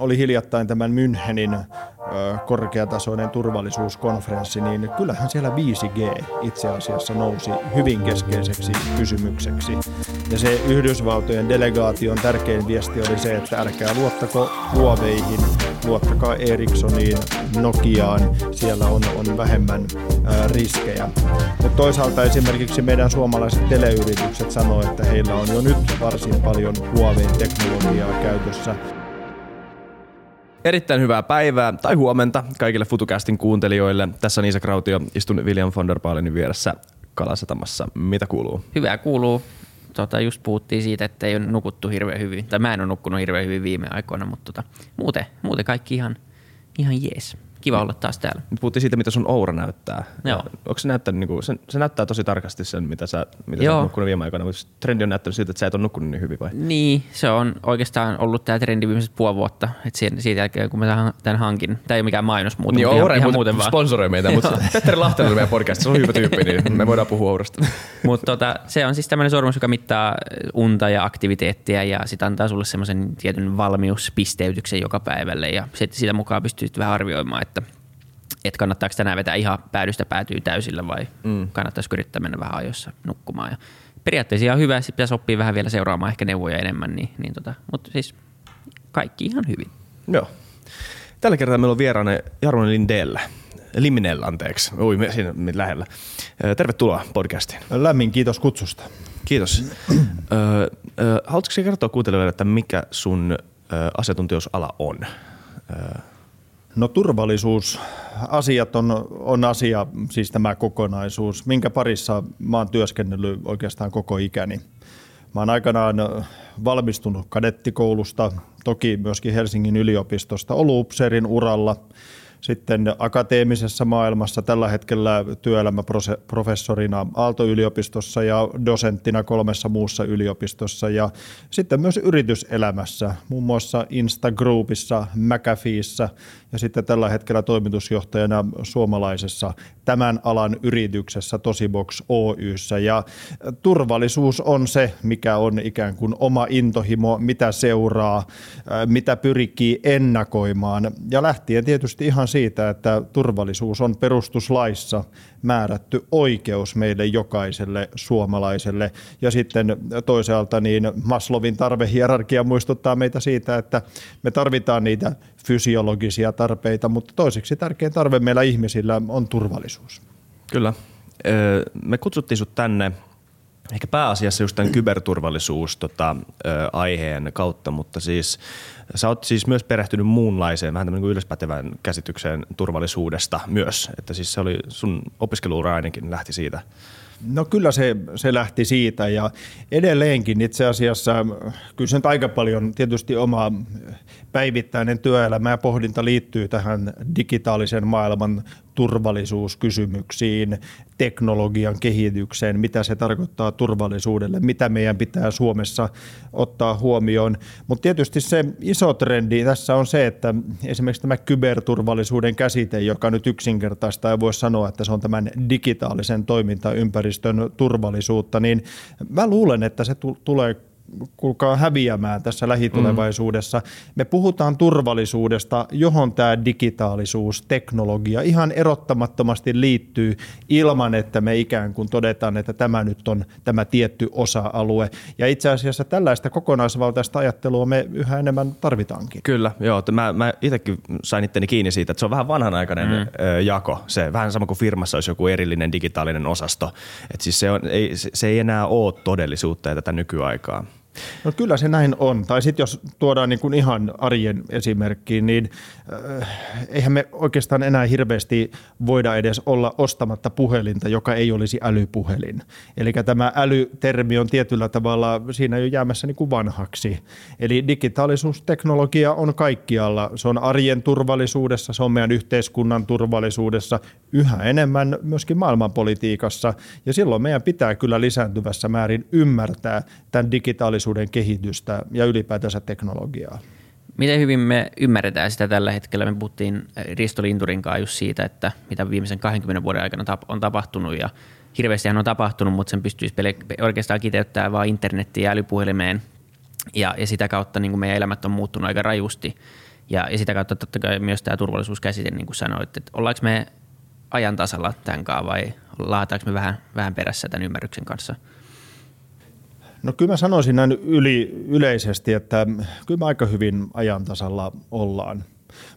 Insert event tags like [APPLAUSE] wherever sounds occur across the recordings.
oli hiljattain tämän Münchenin korkeatasoinen turvallisuuskonferenssi, niin kyllähän siellä 5G itse asiassa nousi hyvin keskeiseksi kysymykseksi. Ja se Yhdysvaltojen delegaation tärkein viesti oli se, että älkää luottako Huaweihin, luottakaa Ericssoniin, Nokiaan, siellä on, on vähemmän ää, riskejä. Mutta toisaalta esimerkiksi meidän suomalaiset teleyritykset sanoo, että heillä on jo nyt varsin paljon Huawei-teknologiaa käytössä Erittäin hyvää päivää tai huomenta kaikille FutuCastin kuuntelijoille. Tässä on Iisa Krautio, istun William von der Baalenin vieressä Kalasatamassa. Mitä kuuluu? Hyvää kuuluu. Tota, just puhuttiin siitä, että ei ole nukuttu hirveän hyvin, tai mä en ole nukkunut hirveän hyvin viime aikoina, mutta tota, muuten, muuten kaikki ihan, ihan jees kiva olla taas täällä. Nyt puhuttiin siitä, mitä sun aura näyttää. Joo. Onko se näyttänyt, niin kuin, se, se, näyttää tosi tarkasti sen, mitä sä, mitä Joo. sä oot nukkunut viime aikoina, mutta trendi on näyttänyt siltä, että sä et ole nukkunut niin hyvin vai? Niin, se on oikeastaan ollut tämä trendi viimeiset puoli vuotta. Että siitä jälkeen, kun mä tämän hankin, tämä ei ole mikään mainos muuten, niin, Oura, ihan, muuten vaan. sponsoroi meitä, mutta [LAUGHS] Petteri Lahtinen meidän podcast, se on hyvä tyyppi, niin me voidaan puhua Ourasta. [LAUGHS] mutta tota, se on siis tämmöinen sormus, joka mittaa unta ja aktiviteettia ja sitä antaa sulle semmoisen tietyn valmiuspisteytyksen joka päivälle ja sitä mukaan pystyt vähän arvioimaan, että – että kannattaako tänään vetää ihan päädystä päätyy täysillä vai mm. kannattaisiko yrittää mennä vähän ajoissa nukkumaan. Ja periaatteessa ihan hyvä, sitten pitäisi oppia vähän vielä seuraamaan ehkä neuvoja enemmän, niin, niin tota, mutta siis kaikki ihan hyvin. Joo. Tällä kertaa meillä on vieraana Jarmo Lindellä. Liminell, anteeksi. Ui, me siinä lähellä. Tervetuloa podcastiin. Lämmin kiitos kutsusta. Kiitos. Haluatko kertoa kuuntelijoille, että mikä sun asiantuntijuusala on? No turvallisuusasiat on, on asia, siis tämä kokonaisuus, minkä parissa mä oon työskennellyt oikeastaan koko ikäni. Mä oon aikanaan valmistunut kadettikoulusta, toki myöskin Helsingin yliopistosta, ollut uralla – sitten akateemisessa maailmassa tällä hetkellä työelämäprofessorina Aalto-yliopistossa ja dosenttina kolmessa muussa yliopistossa ja sitten myös yrityselämässä, muun muassa Instagroupissa, McAfeeissa ja sitten tällä hetkellä toimitusjohtajana suomalaisessa tämän alan yrityksessä Tosibox Oyssä. Ja turvallisuus on se, mikä on ikään kuin oma intohimo, mitä seuraa, mitä pyrkii ennakoimaan. Ja lähtien tietysti ihan siitä, että turvallisuus on perustuslaissa määrätty oikeus meille jokaiselle suomalaiselle. Ja sitten toisaalta niin Maslovin tarvehierarkia muistuttaa meitä siitä, että me tarvitaan niitä fysiologisia tarpeita, mutta toiseksi tärkein tarve meillä ihmisillä on turvallisuus. Kyllä. Me kutsuttiin sinut tänne ehkä pääasiassa just tämän kyberturvallisuus tota, aiheen kautta, mutta siis sä oot siis myös perehtynyt muunlaiseen, vähän tämmöinen ylöspätevän käsitykseen turvallisuudesta myös, että siis se oli sun opiskeluura ainakin lähti siitä. No kyllä se, se lähti siitä ja edelleenkin itse asiassa kyllä se aika paljon tietysti oma päivittäinen työelämä ja pohdinta liittyy tähän digitaalisen maailman turvallisuuskysymyksiin, teknologian kehitykseen, mitä se tarkoittaa turvallisuudelle, mitä meidän pitää Suomessa ottaa huomioon. Mutta tietysti se iso trendi tässä on se, että esimerkiksi tämä kyberturvallisuuden käsite, joka nyt yksinkertaista ei voi sanoa, että se on tämän digitaalisen toimintaympäristön turvallisuutta, niin mä luulen, että se tulee kuulkaa häviämään tässä lähitulevaisuudessa. Mm. Me puhutaan turvallisuudesta, johon tämä digitaalisuus, teknologia ihan erottamattomasti liittyy ilman, että me ikään kuin todetaan, että tämä nyt on tämä tietty osa-alue. Ja itse asiassa tällaista kokonaisvaltaista ajattelua me yhä enemmän tarvitaankin. Kyllä, joo. Mä, mä itsekin sain itteni kiinni siitä, että se on vähän vanhanaikainen mm. jako. Se vähän sama kuin firmassa olisi joku erillinen digitaalinen osasto. Et siis se, on, ei, se ei enää ole todellisuutta ja tätä nykyaikaa. No kyllä se näin on. Tai sitten jos tuodaan niin kuin ihan arjen esimerkkiin, niin äh, eihän me oikeastaan enää hirveästi voida edes olla ostamatta puhelinta, joka ei olisi älypuhelin. Eli tämä älytermi on tietyllä tavalla siinä jo jäämässä niin kuin vanhaksi. Eli digitaalisuusteknologia on kaikkialla. Se on arjen turvallisuudessa, se on meidän yhteiskunnan turvallisuudessa, yhä enemmän myöskin maailmanpolitiikassa. Ja silloin meidän pitää kyllä lisääntyvässä määrin ymmärtää tämän digitaalisuuden teollisuuden kehitystä ja ylipäätänsä teknologiaa. Miten hyvin me ymmärretään sitä tällä hetkellä? Me puhuttiin Risto Linturin kanssa just siitä, että mitä viimeisen 20 vuoden aikana on tapahtunut ja hirveästihän on tapahtunut, mutta sen pystyisi oikeastaan kiteyttämään vain internettiin ja älypuhelimeen ja, ja sitä kautta niin kuin meidän elämät on muuttunut aika rajusti. Ja, ja sitä kautta totta kai myös tämä turvallisuuskäsite, niin kuin sanoit, että ollaanko me ajan tasalla tämän kanssa vai laataanko me vähän, vähän perässä tämän ymmärryksen kanssa? No kyllä mä sanoisin näin yli, yleisesti, että kyllä me aika hyvin ajan tasalla ollaan.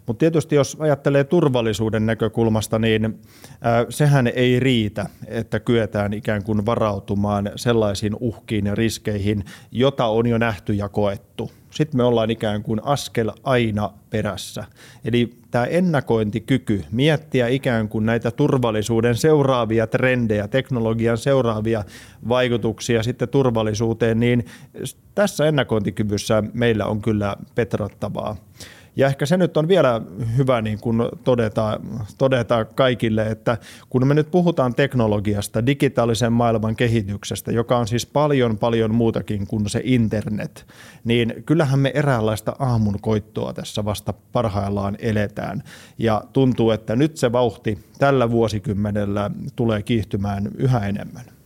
Mutta tietysti jos ajattelee turvallisuuden näkökulmasta, niin sehän ei riitä, että kyetään ikään kuin varautumaan sellaisiin uhkiin ja riskeihin, jota on jo nähty ja koettu. Sitten me ollaan ikään kuin askel aina perässä. Eli tämä ennakointikyky, miettiä ikään kuin näitä turvallisuuden seuraavia trendejä, teknologian seuraavia vaikutuksia sitten turvallisuuteen, niin tässä ennakointikyvyssä meillä on kyllä petrattavaa. Ja ehkä se nyt on vielä hyvä niin kuin todeta, todeta kaikille, että kun me nyt puhutaan teknologiasta, digitaalisen maailman kehityksestä, joka on siis paljon paljon muutakin kuin se internet, niin kyllähän me eräänlaista aamun koittoa tässä vasta parhaillaan eletään. Ja tuntuu, että nyt se vauhti tällä vuosikymmenellä tulee kiihtymään yhä enemmän.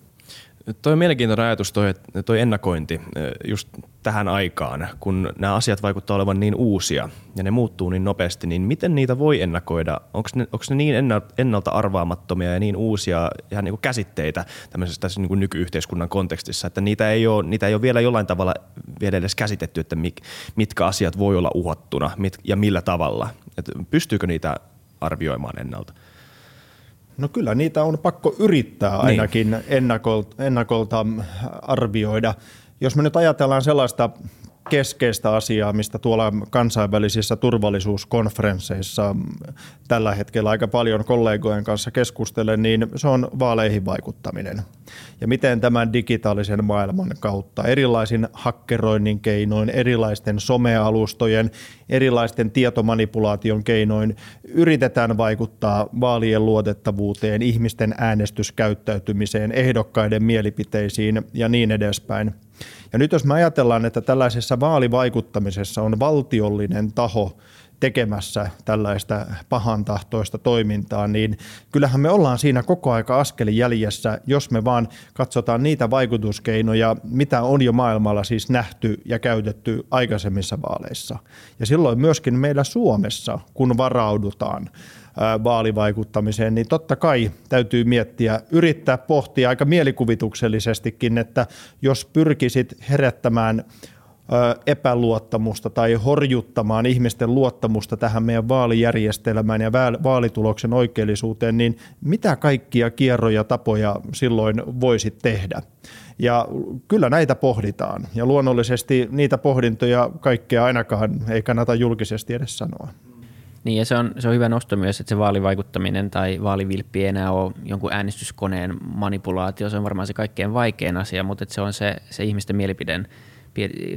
Toi on mielenkiintoinen ajatus, toi, toi ennakointi just tähän aikaan, kun nämä asiat vaikuttavat olevan niin uusia ja ne muuttuu niin nopeasti, niin miten niitä voi ennakoida? Onko ne, ne niin ennalta arvaamattomia ja niin uusia ihan niin kuin käsitteitä tämmöisessä tässä niin kuin nykyyhteiskunnan kontekstissa, että niitä ei, ole, niitä ei ole vielä jollain tavalla vielä edes käsitetty, että mitkä asiat voi olla uhattuna ja millä tavalla? Että pystyykö niitä arvioimaan ennalta? No kyllä niitä on pakko yrittää niin. ainakin niin. ennakolta, ennakolta arvioida. Jos me nyt ajatellaan sellaista keskeistä asiaa, mistä tuolla kansainvälisissä turvallisuuskonferensseissa tällä hetkellä aika paljon kollegojen kanssa keskustelen, niin se on vaaleihin vaikuttaminen. Ja miten tämän digitaalisen maailman kautta erilaisin hakkeroinnin keinoin, erilaisten somealustojen, erilaisten tietomanipulaation keinoin yritetään vaikuttaa vaalien luotettavuuteen, ihmisten äänestyskäyttäytymiseen, ehdokkaiden mielipiteisiin ja niin edespäin. Ja nyt jos me ajatellaan, että tällaisessa vaalivaikuttamisessa on valtiollinen taho tekemässä tällaista pahantahtoista toimintaa, niin kyllähän me ollaan siinä koko aika askelin jäljessä, jos me vaan katsotaan niitä vaikutuskeinoja, mitä on jo maailmalla siis nähty ja käytetty aikaisemmissa vaaleissa. Ja silloin myöskin meillä Suomessa, kun varaudutaan vaalivaikuttamiseen, niin totta kai täytyy miettiä, yrittää pohtia aika mielikuvituksellisestikin, että jos pyrkisit herättämään epäluottamusta tai horjuttamaan ihmisten luottamusta tähän meidän vaalijärjestelmään ja vaalituloksen oikeellisuuteen, niin mitä kaikkia kierroja tapoja silloin voisit tehdä? Ja kyllä näitä pohditaan ja luonnollisesti niitä pohdintoja kaikkea ainakaan ei kannata julkisesti edes sanoa. Niin ja se on, se on hyvä nosto myös, että se vaalivaikuttaminen tai vaalivilppi ei enää ole jonkun äänestyskoneen manipulaatio. Se on varmaan se kaikkein vaikein asia, mutta se on se, se ihmisten mielipiden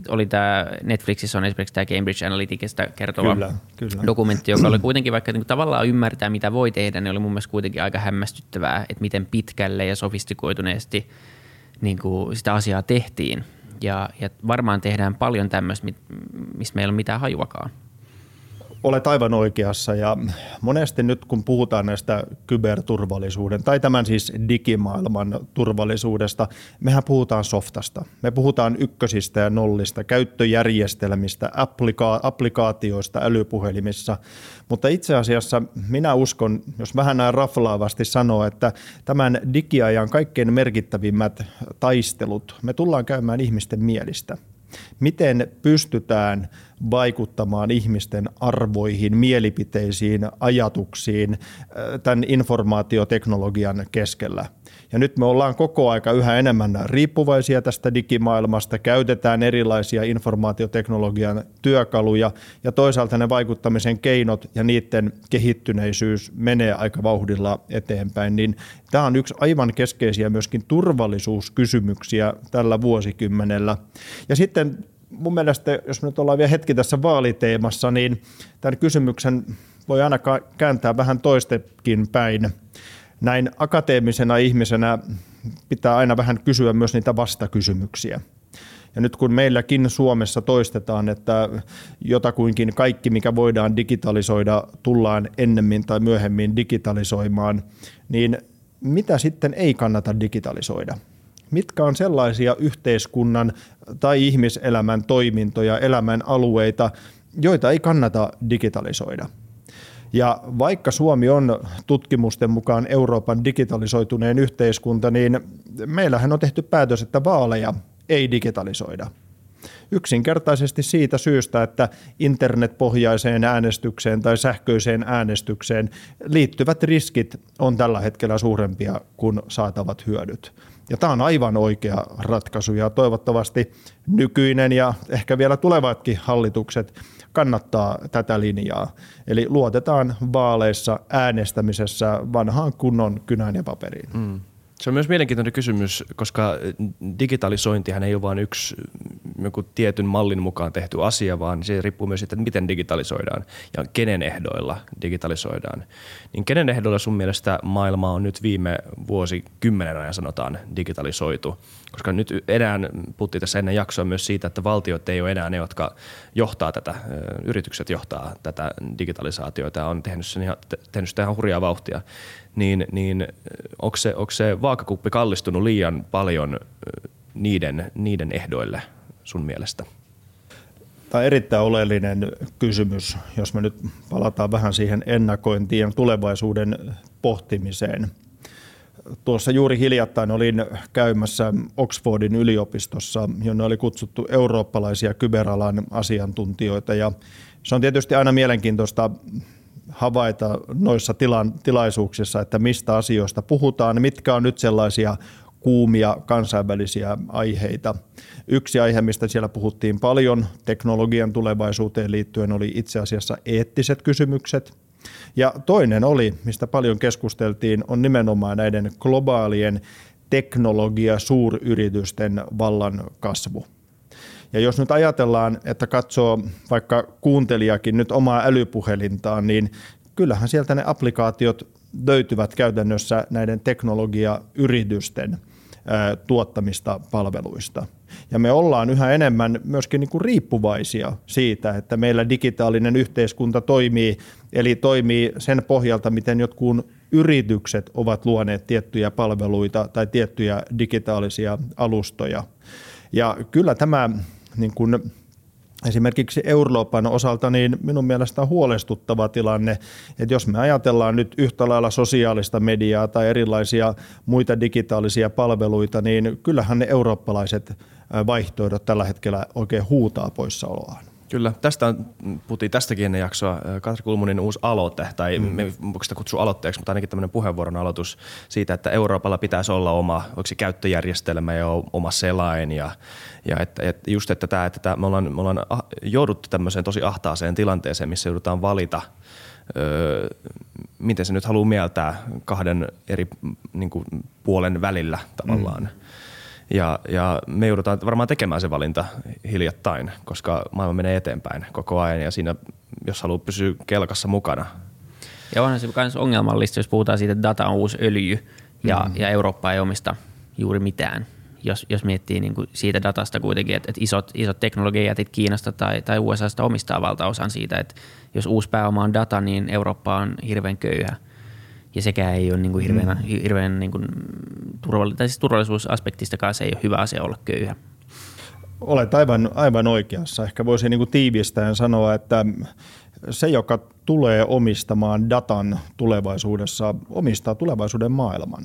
oli tämä Netflixissä on esimerkiksi tämä Cambridge Analyticista kertova kyllä, kyllä. dokumentti, joka oli kuitenkin vaikka niin tavallaan ymmärtää, mitä voi tehdä, niin oli mun mielestä kuitenkin aika hämmästyttävää, että miten pitkälle ja sofistikoituneesti niin kuin sitä asiaa tehtiin. Ja, ja varmaan tehdään paljon tämmöistä, mistä meillä ei ole mitään hajuakaan olet aivan oikeassa ja monesti nyt kun puhutaan näistä kyberturvallisuuden tai tämän siis digimaailman turvallisuudesta, mehän puhutaan softasta. Me puhutaan ykkösistä ja nollista, käyttöjärjestelmistä, applika- applikaatioista älypuhelimissa, mutta itse asiassa minä uskon, jos vähän näin raflaavasti sanoo, että tämän digiajan kaikkein merkittävimmät taistelut me tullaan käymään ihmisten mielistä – miten pystytään vaikuttamaan ihmisten arvoihin, mielipiteisiin, ajatuksiin äh, tämän informaatioteknologian keskellä. Ja nyt me ollaan koko aika yhä enemmän riippuvaisia tästä digimaailmasta, käytetään erilaisia informaatioteknologian työkaluja ja toisaalta ne vaikuttamisen keinot ja niiden kehittyneisyys menee aika vauhdilla eteenpäin, niin tämä on yksi aivan keskeisiä myöskin turvallisuuskysymyksiä tällä vuosikymmenellä. Ja sitten mun mielestä, jos nyt ollaan vielä hetki tässä vaaliteemassa, niin tämän kysymyksen voi aina kääntää vähän toistekin päin näin akateemisena ihmisenä pitää aina vähän kysyä myös niitä vastakysymyksiä. Ja nyt kun meilläkin Suomessa toistetaan, että jotakuinkin kaikki, mikä voidaan digitalisoida, tullaan ennemmin tai myöhemmin digitalisoimaan, niin mitä sitten ei kannata digitalisoida? Mitkä on sellaisia yhteiskunnan tai ihmiselämän toimintoja, elämän alueita, joita ei kannata digitalisoida. Ja vaikka Suomi on tutkimusten mukaan Euroopan digitalisoituneen yhteiskunta, niin meillähän on tehty päätös, että vaaleja ei digitalisoida. Yksinkertaisesti siitä syystä, että internetpohjaiseen äänestykseen tai sähköiseen äänestykseen liittyvät riskit on tällä hetkellä suurempia kuin saatavat hyödyt. Ja tämä on aivan oikea ratkaisu ja toivottavasti nykyinen ja ehkä vielä tulevatkin hallitukset kannattaa tätä linjaa. Eli luotetaan vaaleissa äänestämisessä vanhaan kunnon kynään ja paperiin. Mm. Se on myös mielenkiintoinen kysymys, koska digitalisointihan ei ole vain yksi joku tietyn mallin mukaan tehty asia, vaan se riippuu myös siitä, että miten digitalisoidaan ja kenen ehdoilla digitalisoidaan. Niin kenen ehdoilla sun mielestä maailma on nyt viime vuosi kymmenen ajan sanotaan digitalisoitu? Koska nyt enää puhuttiin tässä ennen jaksoa myös siitä, että valtiot ei ole enää ne, jotka johtaa tätä, yritykset johtaa tätä digitalisaatiota ja on tehnyt, sen ihan, tehnyt sitä ihan hurjaa vauhtia niin, niin onko, se, onko se vaakakuppi kallistunut liian paljon niiden, niiden ehdoille sun mielestä? Tämä on erittäin oleellinen kysymys, jos me nyt palataan vähän siihen ennakointiin ja tulevaisuuden pohtimiseen. Tuossa juuri hiljattain olin käymässä Oxfordin yliopistossa, jonne oli kutsuttu eurooppalaisia kyberalan asiantuntijoita. Ja se on tietysti aina mielenkiintoista havaita noissa tilaisuuksissa, että mistä asioista puhutaan, mitkä on nyt sellaisia kuumia kansainvälisiä aiheita. Yksi aihe, mistä siellä puhuttiin paljon teknologian tulevaisuuteen liittyen, oli itse asiassa eettiset kysymykset. Ja toinen oli, mistä paljon keskusteltiin, on nimenomaan näiden globaalien teknologia suuryritysten vallan kasvu. Ja jos nyt ajatellaan, että katsoo vaikka kuuntelijakin nyt omaa älypuhelintaan, niin kyllähän sieltä ne applikaatiot löytyvät käytännössä näiden teknologiayritysten tuottamista palveluista. Ja me ollaan yhä enemmän myöskin niin kuin riippuvaisia siitä, että meillä digitaalinen yhteiskunta toimii, eli toimii sen pohjalta, miten jotkut yritykset ovat luoneet tiettyjä palveluita tai tiettyjä digitaalisia alustoja. Ja kyllä tämä niin kuin esimerkiksi Euroopan osalta niin minun mielestä on huolestuttava tilanne, että jos me ajatellaan nyt yhtä lailla sosiaalista mediaa tai erilaisia muita digitaalisia palveluita, niin kyllähän ne eurooppalaiset vaihtoehdot tällä hetkellä oikein huutaa poissaoloaan. Kyllä, tästä puhuttiin tästäkin ennen jaksoa. Katri Kulmunin uusi aloite, tai mm. me sitä kutsua aloitteeksi, mutta ainakin tämmöinen puheenvuoron aloitus siitä, että Euroopalla pitäisi olla oma onko se käyttöjärjestelmä ja oma selain. Ja, ja että, että just, että, tämä, että tämä, me, ollaan, me ollaan jouduttu tämmöiseen tosi ahtaaseen tilanteeseen, missä joudutaan valita öö, miten se nyt haluaa mieltää kahden eri niin kuin, puolen välillä tavallaan. Mm. Ja, ja me joudutaan varmaan tekemään se valinta hiljattain, koska maailma menee eteenpäin koko ajan ja siinä, jos haluaa pysyä kelkassa mukana. Ja onhan se myös ongelmallista, jos puhutaan siitä, että data on uusi öljy ja, mm. ja Eurooppa ei omista juuri mitään. Jos, jos miettii niin kuin siitä datasta kuitenkin, että, että isot, isot teknologiajätit Kiinasta tai, tai USAsta omistaa valtaosan siitä, että jos uusi pääoma on data, niin Eurooppa on hirveän köyhä – ja sekään ei ole niin kuin hirveän, mm. hirveän niin kuin turvallisuus, tai siis turvallisuusaspektistakaan se ei ole hyvä asia olla köyhä. Olet aivan, aivan oikeassa. Ehkä voisin niin tiivistäen sanoa, että se, joka tulee omistamaan datan tulevaisuudessa, omistaa tulevaisuuden maailman.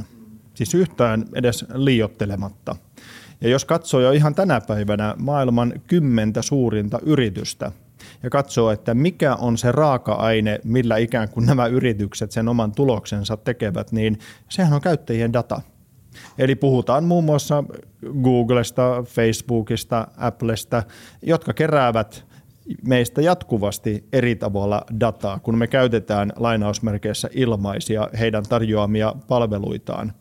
Siis yhtään edes liiottelematta. Ja jos katsoo jo ihan tänä päivänä maailman kymmentä suurinta yritystä – ja katsoo, että mikä on se raaka-aine, millä ikään kuin nämä yritykset sen oman tuloksensa tekevät, niin sehän on käyttäjien data. Eli puhutaan muun muassa Googlesta, Facebookista, Applesta, jotka keräävät meistä jatkuvasti eri tavalla dataa, kun me käytetään lainausmerkeissä ilmaisia heidän tarjoamia palveluitaan.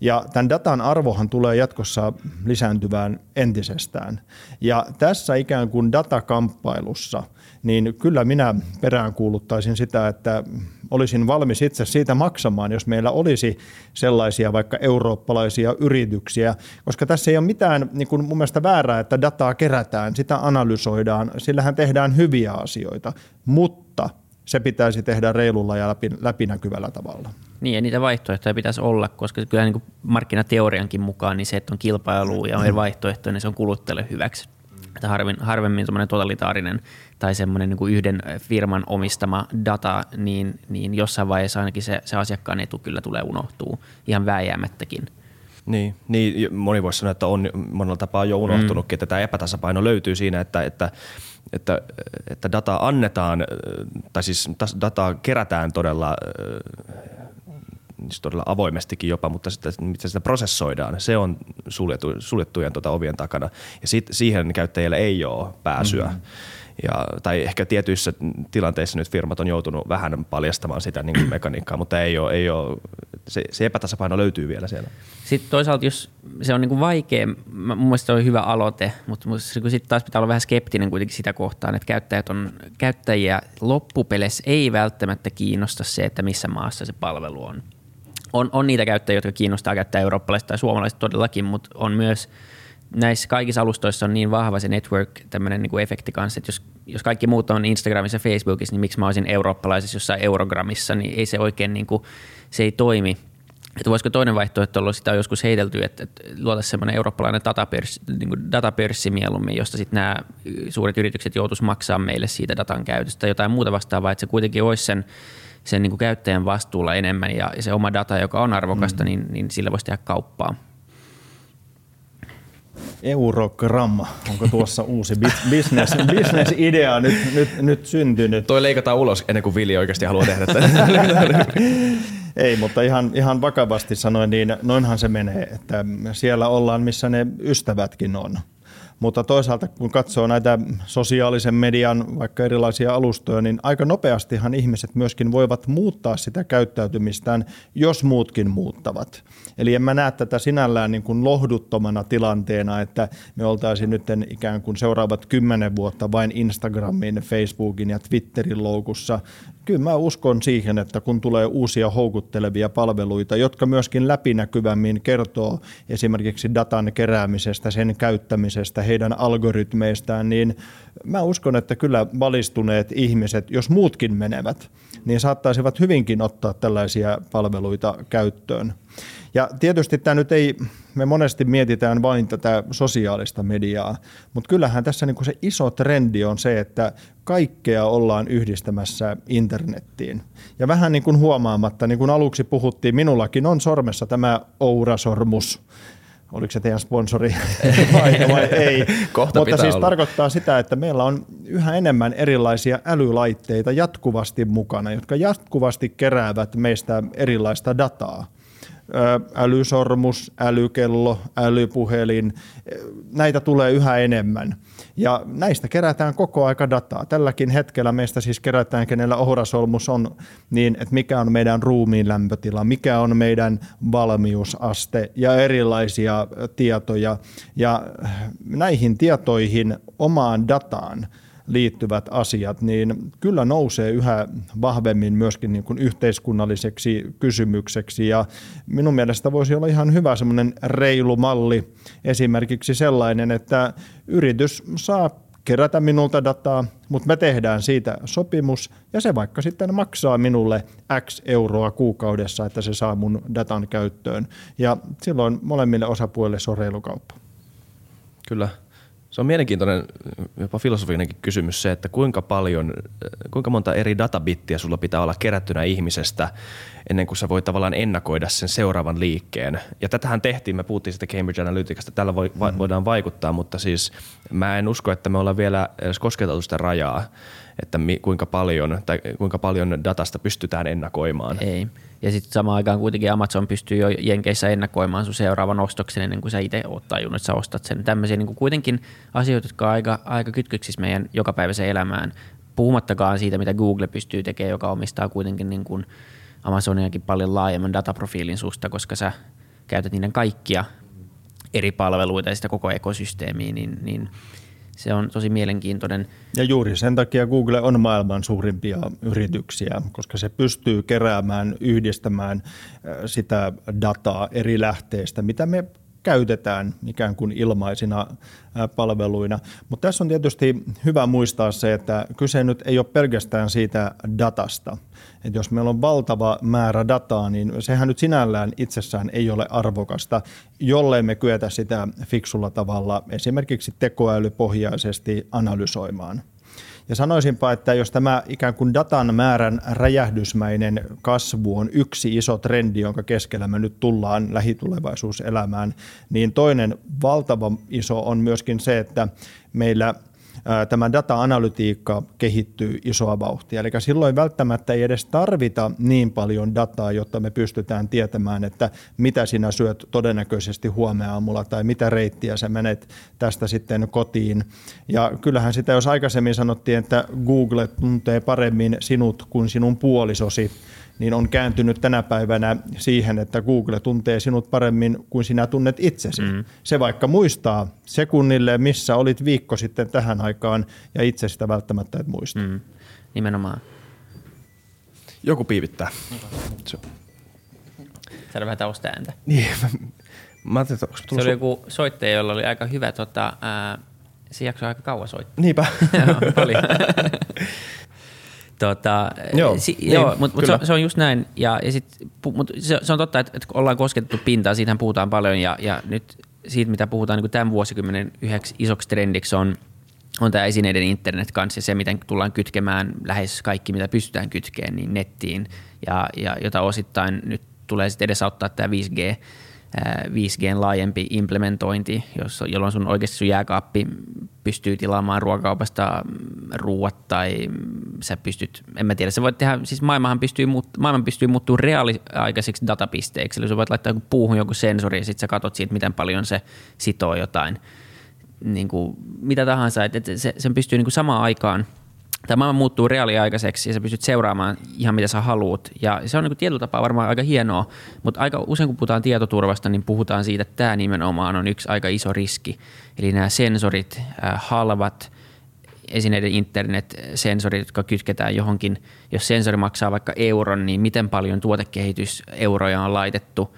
Ja tämän datan arvohan tulee jatkossa lisääntyvään entisestään. Ja tässä ikään kuin datakamppailussa, niin kyllä minä peräänkuuluttaisin sitä, että olisin valmis itse siitä maksamaan, jos meillä olisi sellaisia vaikka eurooppalaisia yrityksiä, koska tässä ei ole mitään niin kuin mun mielestä väärää, että dataa kerätään, sitä analysoidaan, sillähän tehdään hyviä asioita, mutta se pitäisi tehdä reilulla ja läpinäkyvällä tavalla. Niin ja niitä vaihtoehtoja pitäisi olla, koska kyllä niin markkinateoriankin mukaan niin se, että on kilpailu ja on eri vaihtoehtoja, niin se on kuluttajalle hyväksi. Että harvemmin, harvemmin totalitaarinen tai semmoinen niin yhden firman omistama data, niin, niin jossain vaiheessa ainakin se, se asiakkaan etu kyllä tulee unohtuu ihan vääjäämättäkin. Niin, niin, moni voisi sanoa, että on monella tapaa jo unohtunutkin, mm. että tämä epätasapaino löytyy siinä, että, että, että, että dataa annetaan, tai siis dataa kerätään todella siis todella avoimestikin jopa, mutta sitä, miten sitä prosessoidaan, se on suljettu, suljettujen tuota ovien takana. Ja sit, siihen käyttäjille ei ole pääsyä. Mm-hmm. Ja, tai ehkä tietyissä tilanteissa nyt firmat on joutunut vähän paljastamaan sitä niin kuin [CLEARS THROAT] mekaniikkaa, mutta ei ole, ei ole, se, se epätasapaino löytyy vielä siellä. Sitten toisaalta, jos se on niin kuin vaikea, mun mielestä se on hyvä aloite, mutta sitten taas pitää olla vähän skeptinen kuitenkin sitä kohtaan, että käyttäjät on, käyttäjiä loppupeleissä ei välttämättä kiinnosta se, että missä maassa se palvelu on. On, on niitä käyttäjiä, jotka kiinnostaa käyttää eurooppalaista tai suomalaista todellakin, mutta on myös – näissä kaikissa alustoissa on niin vahva se network, tämmöinen niin kuin efekti kanssa, että jos, jos kaikki muut on Instagramissa ja Facebookissa, niin miksi mä olisin eurooppalaisessa jossain Eurogramissa, niin ei se oikein niin kuin, se ei toimi. Että voisiko toinen vaihtoehto olla, sitä on joskus heitelty, että, että luotaisiin semmoinen eurooppalainen datapörssi, niin kuin datapörssi mieluummin, josta sitten nämä suuret yritykset joutuisi maksaa meille siitä datan käytöstä tai jotain muuta vastaavaa, että se kuitenkin olisi sen, sen niin kuin käyttäjän vastuulla enemmän ja, ja se oma data, joka on arvokasta, mm. niin, niin sillä voisi tehdä kauppaa. Eurogramma, onko tuossa uusi business, business idea nyt, nyt, nyt syntynyt? Toi leikataan ulos ennen kuin Vili oikeasti haluaa tehdä tätä. [LAUGHS] Ei, mutta ihan, ihan vakavasti sanoen, niin noinhan se menee, että siellä ollaan, missä ne ystävätkin on. Mutta toisaalta kun katsoo näitä sosiaalisen median vaikka erilaisia alustoja, niin aika nopeastihan ihmiset myöskin voivat muuttaa sitä käyttäytymistään, jos muutkin muuttavat. Eli en mä näe tätä sinällään niin kuin lohduttomana tilanteena, että me oltaisiin nyt ikään kuin seuraavat kymmenen vuotta vain Instagramin, Facebookin ja Twitterin loukussa. Kyllä mä uskon siihen, että kun tulee uusia houkuttelevia palveluita, jotka myöskin läpinäkyvämmin kertoo esimerkiksi datan keräämisestä, sen käyttämisestä, heidän algoritmeistaan, niin mä uskon, että kyllä valistuneet ihmiset, jos muutkin menevät, niin saattaisivat hyvinkin ottaa tällaisia palveluita käyttöön. Ja tietysti tämä nyt ei, me monesti mietitään vain tätä sosiaalista mediaa, mutta kyllähän tässä niin kuin se iso trendi on se, että kaikkea ollaan yhdistämässä internettiin. Ja vähän niin kuin huomaamatta, niin kuin aluksi puhuttiin, minullakin on sormessa tämä Oura-sormus, oliko se teidän sponsori [LAUGHS] vai, vai ei. Kohta Mutta siis olla. tarkoittaa sitä, että meillä on yhä enemmän erilaisia älylaitteita jatkuvasti mukana, jotka jatkuvasti keräävät meistä erilaista dataa älysormus, älykello, älypuhelin, näitä tulee yhä enemmän. Ja näistä kerätään koko aika dataa. Tälläkin hetkellä meistä siis kerätään, kenellä ohrasolmus on, niin että mikä on meidän ruumiin lämpötila, mikä on meidän valmiusaste ja erilaisia tietoja. Ja näihin tietoihin, omaan dataan – liittyvät asiat, niin kyllä nousee yhä vahvemmin myöskin niin kuin yhteiskunnalliseksi kysymykseksi. Ja minun mielestä voisi olla ihan hyvä semmoinen reilu malli, esimerkiksi sellainen, että yritys saa kerätä minulta dataa, mutta me tehdään siitä sopimus ja se vaikka sitten maksaa minulle X euroa kuukaudessa, että se saa mun datan käyttöön. Ja silloin molemmille osapuolille se on reilu kauppa. Kyllä. Se on mielenkiintoinen, jopa filosofinenkin kysymys se, että kuinka paljon, kuinka monta eri databittiä sulla pitää olla kerättynä ihmisestä ennen kuin sä voit tavallaan ennakoida sen seuraavan liikkeen. Ja tätähän tehtiin, me puhuttiin sitä Cambridge Analyticasta, tällä voi, mm-hmm. voidaan vaikuttaa, mutta siis mä en usko, että me ollaan vielä edes kosketeltu sitä rajaa, että mi, kuinka, paljon, tai kuinka paljon datasta pystytään ennakoimaan. Ei. Ja sitten samaan aikaan kuitenkin Amazon pystyy jo Jenkeissä ennakoimaan sun seuraavan ostoksen ennen kuin sä itse oot tajunnut, että sä ostat sen. Tämmöisiä niin kuitenkin asioita, jotka on aika, aika kytköksissä meidän jokapäiväiseen elämään. Puhumattakaan siitä, mitä Google pystyy tekemään, joka omistaa kuitenkin niin kuin Amazoniakin paljon laajemman dataprofiilin susta, koska sä käytät niiden kaikkia eri palveluita ja sitä koko ekosysteemiä, niin, niin se on tosi mielenkiintoinen. Ja juuri sen takia Google on maailman suurimpia yrityksiä, koska se pystyy keräämään, yhdistämään sitä dataa eri lähteistä, mitä me käytetään ikään kuin ilmaisina palveluina. Mutta tässä on tietysti hyvä muistaa se, että kyse nyt ei ole pelkästään siitä datasta. Että jos meillä on valtava määrä dataa, niin sehän nyt sinällään itsessään ei ole arvokasta, jollei me kyetä sitä fiksulla tavalla esimerkiksi tekoälypohjaisesti analysoimaan. Ja sanoisinpa, että jos tämä ikään kuin datan määrän räjähdysmäinen kasvu on yksi iso trendi, jonka keskellä me nyt tullaan lähitulevaisuuselämään, niin toinen valtava iso on myöskin se, että meillä – tämä data-analytiikka kehittyy isoa vauhtia. Eli silloin välttämättä ei edes tarvita niin paljon dataa, jotta me pystytään tietämään, että mitä sinä syöt todennäköisesti huomenna aamulla tai mitä reittiä sä menet tästä sitten kotiin. Ja kyllähän sitä, jos aikaisemmin sanottiin, että Google tuntee paremmin sinut kuin sinun puolisosi, niin on kääntynyt tänä päivänä siihen, että Google tuntee sinut paremmin kuin sinä tunnet itsesi. Mm. Se vaikka muistaa sekunnille, missä olit viikko sitten tähän aikaan ja itse sitä välttämättä et muista. Mm. Nimenomaan. Joku piivittää. Saada vähän taustaääntä. [LAUGHS] Niin. Mä että onko se oli joku soittaja, jolla oli aika hyvä, tota, ää, se jakso aika kauan soittaa. Niinpä. [LAUGHS] Joo, paljon. [LAUGHS] Tota, joo, si, niin, joo mutta mut se, se, on just näin. Ja, ja sit, mut se, se, on totta, että, että ollaan kosketettu pintaa, siitähän puhutaan paljon. Ja, ja nyt siitä, mitä puhutaan niin tämän vuosikymmenen yhdeksi isoksi trendiksi on, on tämä esineiden internet kanssa ja se, miten tullaan kytkemään lähes kaikki, mitä pystytään kytkemään niin nettiin. Ja, ja jota osittain nyt tulee sitten edesauttaa tämä 5G 5Gn laajempi implementointi, jolloin sun oikeasti sun jääkaappi pystyy tilaamaan ruokakaupasta ruuat tai sä pystyt, en mä tiedä, sä voit tehdä, siis maailmahan pystyy, maailman pystyy muuttumaan reaaliaikaiseksi datapisteeksi, eli sä voit laittaa joku puuhun joku sensori ja sitten sä katsot siitä, miten paljon se sitoo jotain, niin kuin, mitä tahansa, että se, sen pystyy niin kuin samaan aikaan – tämä maailma muuttuu reaaliaikaiseksi ja sä pystyt seuraamaan ihan mitä sä haluat. Ja se on niin tietyllä tapaa varmaan aika hienoa, mutta aika usein kun puhutaan tietoturvasta, niin puhutaan siitä, että tämä nimenomaan on yksi aika iso riski. Eli nämä sensorit, äh, halvat, esineiden internet-sensorit, jotka kytketään johonkin. Jos sensori maksaa vaikka euron, niin miten paljon tuotekehityseuroja on laitettu –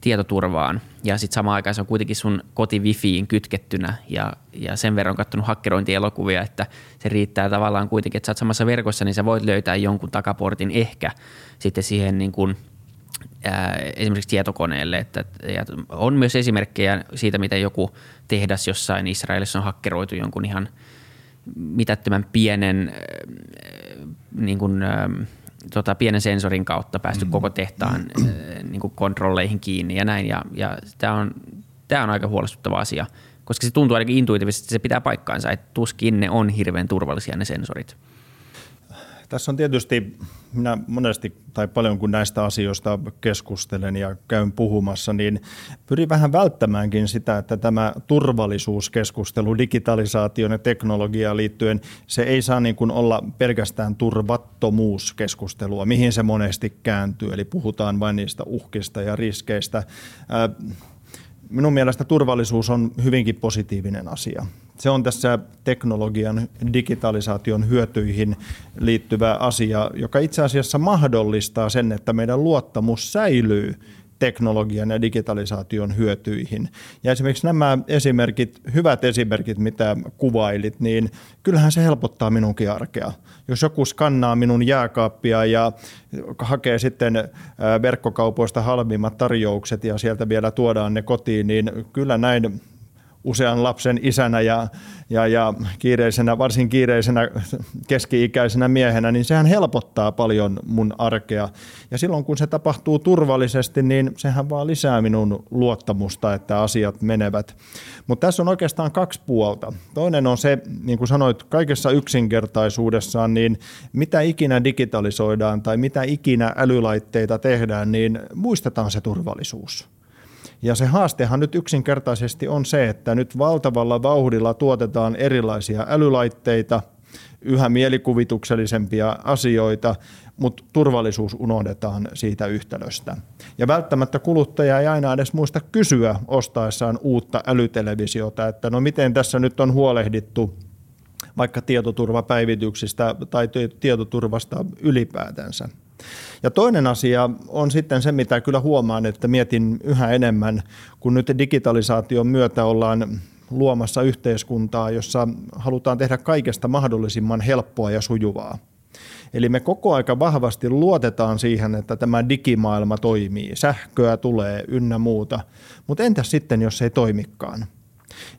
tietoturvaan ja sitten samaan aikaan se on kuitenkin sun koti wifiin kytkettynä ja, ja sen verran katsonut hakkerointielokuvia, että se riittää tavallaan kuitenkin, että sä oot samassa verkossa, niin sä voit löytää jonkun takaportin ehkä sitten siihen niin kuin, ää, esimerkiksi tietokoneelle. Että, ja on myös esimerkkejä siitä, miten joku tehdas jossain Israelissa on hakkeroitu jonkun ihan mitättömän pienen niin kuin, tota, pienen sensorin kautta päästy mm. koko tehtaan mm. niin kuin kontrolleihin kiinni ja näin. Ja, ja tämä on, tämä on aika huolestuttava asia, koska se tuntuu ainakin intuitiivisesti, että se pitää paikkaansa, että tuskin ne on hirveän turvallisia ne sensorit. Tässä on tietysti, minä monesti tai paljon kun näistä asioista keskustelen ja käyn puhumassa, niin pyrin vähän välttämäänkin sitä, että tämä turvallisuuskeskustelu digitalisaation ja teknologiaan liittyen, se ei saa niin kuin olla pelkästään turvattomuuskeskustelua, mihin se monesti kääntyy, eli puhutaan vain niistä uhkista ja riskeistä. Minun mielestä turvallisuus on hyvinkin positiivinen asia se on tässä teknologian digitalisaation hyötyihin liittyvä asia, joka itse asiassa mahdollistaa sen, että meidän luottamus säilyy teknologian ja digitalisaation hyötyihin. Ja esimerkiksi nämä esimerkit, hyvät esimerkit, mitä kuvailit, niin kyllähän se helpottaa minunkin arkea. Jos joku skannaa minun jääkaappia ja hakee sitten verkkokaupoista halvimmat tarjoukset ja sieltä vielä tuodaan ne kotiin, niin kyllä näin usean lapsen isänä ja, ja, ja kiireisenä, varsin kiireisenä keski-ikäisenä miehenä, niin sehän helpottaa paljon mun arkea. Ja silloin kun se tapahtuu turvallisesti, niin sehän vaan lisää minun luottamusta, että asiat menevät. Mutta tässä on oikeastaan kaksi puolta. Toinen on se, niin kuin sanoit, kaikessa yksinkertaisuudessaan, niin mitä ikinä digitalisoidaan tai mitä ikinä älylaitteita tehdään, niin muistetaan se turvallisuus. Ja se haastehan nyt yksinkertaisesti on se, että nyt valtavalla vauhdilla tuotetaan erilaisia älylaitteita, yhä mielikuvituksellisempia asioita, mutta turvallisuus unohdetaan siitä yhtälöstä. Ja välttämättä kuluttaja ei aina edes muista kysyä ostaessaan uutta älytelevisiota, että no miten tässä nyt on huolehdittu vaikka tietoturvapäivityksistä tai tietoturvasta ylipäätänsä. Ja toinen asia on sitten se, mitä kyllä huomaan, että mietin yhä enemmän, kun nyt digitalisaation myötä ollaan luomassa yhteiskuntaa, jossa halutaan tehdä kaikesta mahdollisimman helppoa ja sujuvaa. Eli me koko aika vahvasti luotetaan siihen, että tämä digimaailma toimii, sähköä tulee ynnä muuta. Mutta entäs sitten, jos ei toimikaan?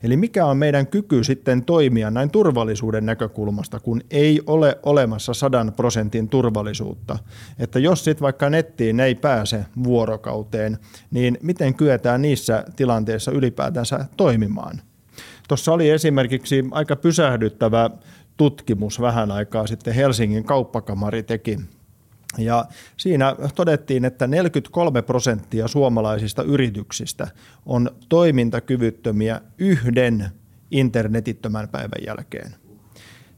Eli mikä on meidän kyky sitten toimia näin turvallisuuden näkökulmasta, kun ei ole olemassa sadan prosentin turvallisuutta. Että jos sitten vaikka nettiin ei pääse vuorokauteen, niin miten kyetään niissä tilanteissa ylipäätänsä toimimaan? Tuossa oli esimerkiksi aika pysähdyttävä tutkimus vähän aikaa sitten Helsingin kauppakamari teki ja siinä todettiin, että 43 prosenttia suomalaisista yrityksistä on toimintakyvyttömiä yhden internetittömän päivän jälkeen.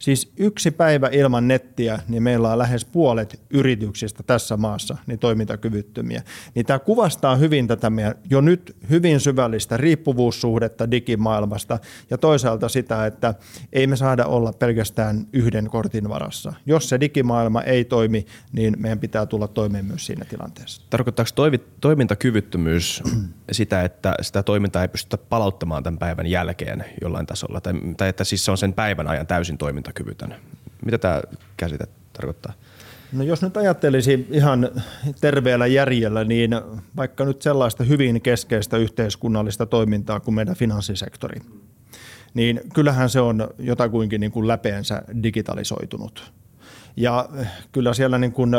Siis yksi päivä ilman nettiä, niin meillä on lähes puolet yrityksistä tässä maassa niin toimintakyvyttömiä. Niin tämä kuvastaa hyvin tätä meidän jo nyt hyvin syvällistä riippuvuussuhdetta digimaailmasta ja toisaalta sitä, että ei me saada olla pelkästään yhden kortin varassa. Jos se digimaailma ei toimi, niin meidän pitää tulla toimeen myös siinä tilanteessa. Tarkoittaako toimintakyvyttömyys [CLEARS THROAT] sitä, että sitä toimintaa ei pystytä palauttamaan tämän päivän jälkeen jollain tasolla? Tai, tai että siis se on sen päivän ajan täysin toiminta toimintakyvytön. Mitä tämä käsite tarkoittaa? No jos nyt ajattelisi ihan terveellä järjellä, niin vaikka nyt sellaista hyvin keskeistä yhteiskunnallista toimintaa kuin meidän finanssisektori, niin kyllähän se on jotakuinkin niin kuin läpeensä digitalisoitunut. Ja kyllä siellä niin kuin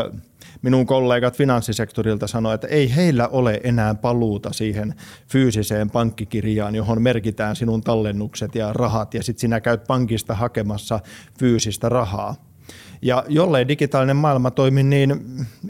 minun kollegat finanssisektorilta sanoivat, että ei heillä ole enää paluuta siihen fyysiseen pankkikirjaan, johon merkitään sinun tallennukset ja rahat ja sitten sinä käyt pankista hakemassa fyysistä rahaa. Ja jollei digitaalinen maailma toimi, niin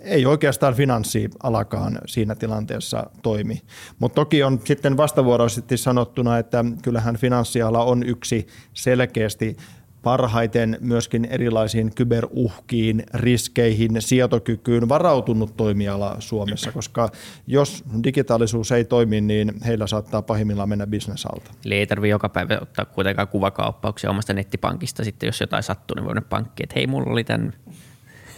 ei oikeastaan finanssialakaan siinä tilanteessa toimi. Mutta toki on sitten vastavuoroisesti sanottuna, että kyllähän finanssiala on yksi selkeästi parhaiten myöskin erilaisiin kyberuhkiin, riskeihin, sietokykyyn varautunut toimiala Suomessa, koska jos digitaalisuus ei toimi, niin heillä saattaa pahimmillaan mennä bisnes alta. Eli ei tarvitse joka päivä ottaa kuitenkaan kuvakauppauksia omasta nettipankista, sitten jos jotain sattuu, niin voi mennä pankkiin, että hei, mulla oli tämän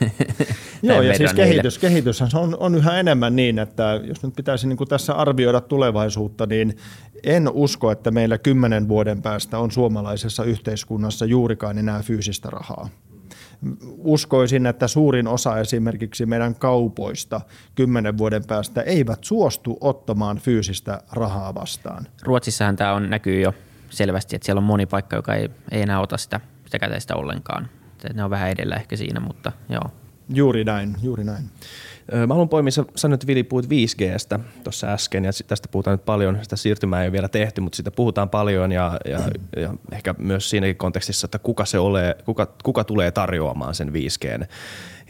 [LAUGHS] Joo, ja siis kehitys, kehityshän on, on yhä enemmän niin, että jos nyt pitäisi niin kuin tässä arvioida tulevaisuutta, niin en usko, että meillä kymmenen vuoden päästä on suomalaisessa yhteiskunnassa juurikaan enää fyysistä rahaa. Uskoisin, että suurin osa esimerkiksi meidän kaupoista kymmenen vuoden päästä eivät suostu ottamaan fyysistä rahaa vastaan. Ruotsissahan tämä on, näkyy jo selvästi, että siellä on moni paikka, joka ei, ei enää ota sitä, sitä käteistä ollenkaan. Ne on vähän edellä ehkä siinä, mutta joo. Juuri näin, juuri näin. Mä haluan poimia, sä sanoit Vili puhuit 5Gstä tuossa äsken ja tästä puhutaan nyt paljon, sitä siirtymää ei ole vielä tehty, mutta siitä puhutaan paljon ja, ja, ja ehkä myös siinäkin kontekstissa, että kuka, se ole, kuka, kuka tulee tarjoamaan sen 5Gn.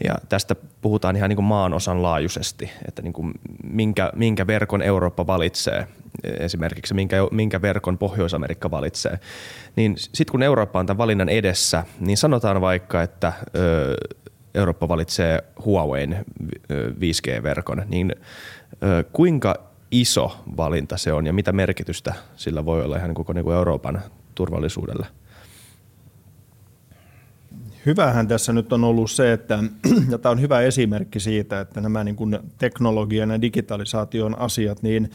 Ja tästä puhutaan ihan niin kuin maan osan laajuisesti, että niin kuin minkä, minkä verkon Eurooppa valitsee esimerkiksi, minkä, minkä verkon Pohjois-Amerikka valitsee. Niin sitten kun Eurooppa on tämän valinnan edessä, niin sanotaan vaikka, että ö, Eurooppa valitsee Huawein 5G-verkon, niin kuinka iso valinta se on ja mitä merkitystä sillä voi olla ihan koko niin Euroopan turvallisuudelle? Hyvähän tässä nyt on ollut se, että [CLEARS THROAT] ja tämä on hyvä esimerkki siitä, että nämä niin kuin teknologian ja digitalisaation asiat, niin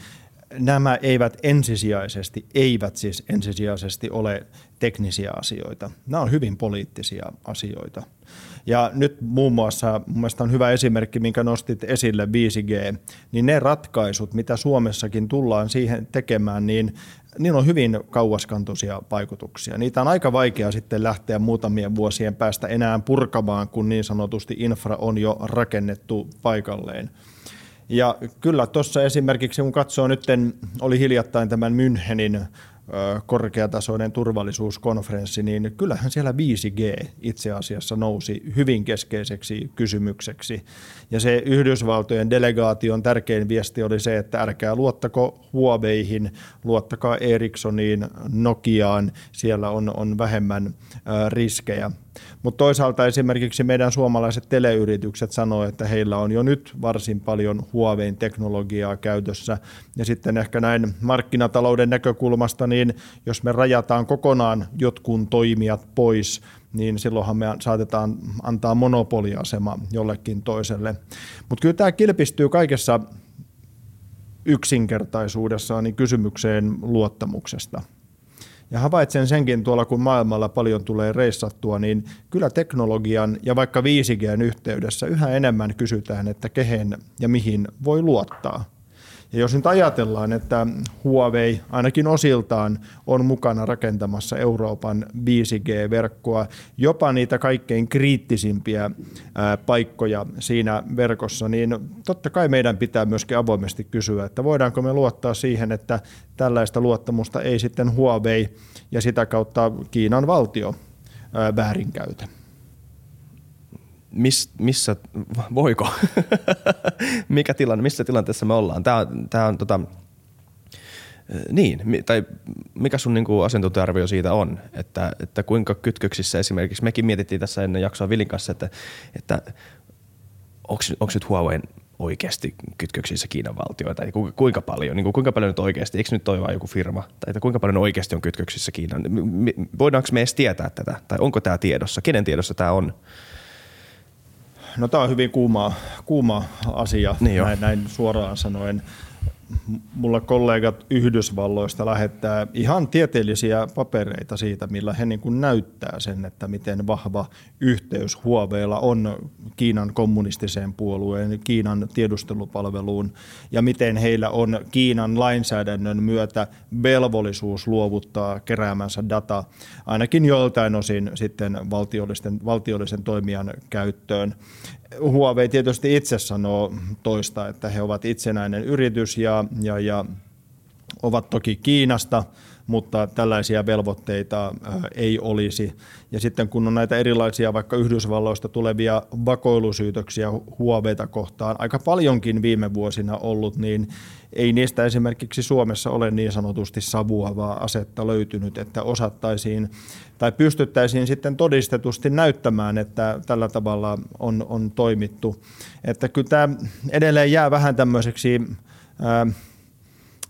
nämä eivät ensisijaisesti, eivät siis ensisijaisesti ole teknisiä asioita. Nämä on hyvin poliittisia asioita. Ja nyt muun muassa, mun mielestä on hyvä esimerkki, minkä nostit esille 5G, niin ne ratkaisut, mitä Suomessakin tullaan siihen tekemään, niin niillä on hyvin kauaskantoisia vaikutuksia. Niitä on aika vaikea sitten lähteä muutamien vuosien päästä enää purkamaan, kun niin sanotusti infra on jo rakennettu paikalleen. Ja kyllä tuossa esimerkiksi, kun katsoo nyt, oli hiljattain tämän Münchenin korkeatasoinen turvallisuuskonferenssi, niin kyllähän siellä 5G itse asiassa nousi hyvin keskeiseksi kysymykseksi. Ja se Yhdysvaltojen delegaation tärkein viesti oli se, että älkää luottako Huaweihin, luottakaa Ericssoniin, Nokiaan, siellä on, on vähemmän riskejä. Mutta toisaalta esimerkiksi meidän suomalaiset teleyritykset sanoo, että heillä on jo nyt varsin paljon Huawein teknologiaa käytössä. Ja sitten ehkä näin markkinatalouden näkökulmasta, niin jos me rajataan kokonaan jotkun toimijat pois, niin silloinhan me saatetaan antaa monopoliasema jollekin toiselle. Mutta kyllä tämä kilpistyy kaikessa yksinkertaisuudessaan niin kysymykseen luottamuksesta – ja havaitsen senkin tuolla, kun maailmalla paljon tulee reissattua, niin kyllä teknologian ja vaikka 5Gn yhteydessä yhä enemmän kysytään, että kehen ja mihin voi luottaa. Ja jos nyt ajatellaan, että Huawei ainakin osiltaan on mukana rakentamassa Euroopan 5G-verkkoa, jopa niitä kaikkein kriittisimpiä paikkoja siinä verkossa, niin totta kai meidän pitää myöskin avoimesti kysyä, että voidaanko me luottaa siihen, että tällaista luottamusta ei sitten Huawei ja sitä kautta Kiinan valtio väärinkäytä miss, missä, voiko, [LAUGHS] mikä tilanne, missä tilanteessa me ollaan. Tämä, tämä on tota, niin, tai mikä sun niin asiantuntija-arvio siitä on, että, että kuinka kytköksissä esimerkiksi, mekin mietittiin tässä ennen jaksoa Vilin kanssa, että, että onko nyt Huawei oikeasti kytköksissä Kiinan valtioita, tai kuinka paljon, niin kuin kuinka paljon nyt oikeasti, eikö nyt toi vaan joku firma, tai että kuinka paljon oikeasti on kytköksissä Kiinan, voidaanko me edes tietää tätä, tai onko tämä tiedossa, kenen tiedossa tämä on? No tämä on hyvin kuuma, kuuma asia, niin näin, näin suoraan sanoen mulla kollegat Yhdysvalloista lähettää ihan tieteellisiä papereita siitä, millä he niin näyttää sen, että miten vahva yhteys Huoveilla on Kiinan kommunistiseen puolueen, Kiinan tiedustelupalveluun ja miten heillä on Kiinan lainsäädännön myötä velvollisuus luovuttaa keräämänsä data ainakin joiltain osin sitten valtiollisen toimijan käyttöön. Huawei tietysti itse sanoo toista, että he ovat itsenäinen yritys ja, ja, ja ovat toki Kiinasta, mutta tällaisia velvoitteita ei olisi. Ja sitten kun on näitä erilaisia vaikka Yhdysvalloista tulevia vakoilusyytöksiä Huaweita kohtaan aika paljonkin viime vuosina ollut, niin ei niistä esimerkiksi Suomessa ole niin sanotusti savuavaa asetta löytynyt, että osattaisiin tai pystyttäisiin sitten todistetusti näyttämään, että tällä tavalla on, on toimittu. Että kyllä tämä edelleen jää vähän tämmöiseksi ää,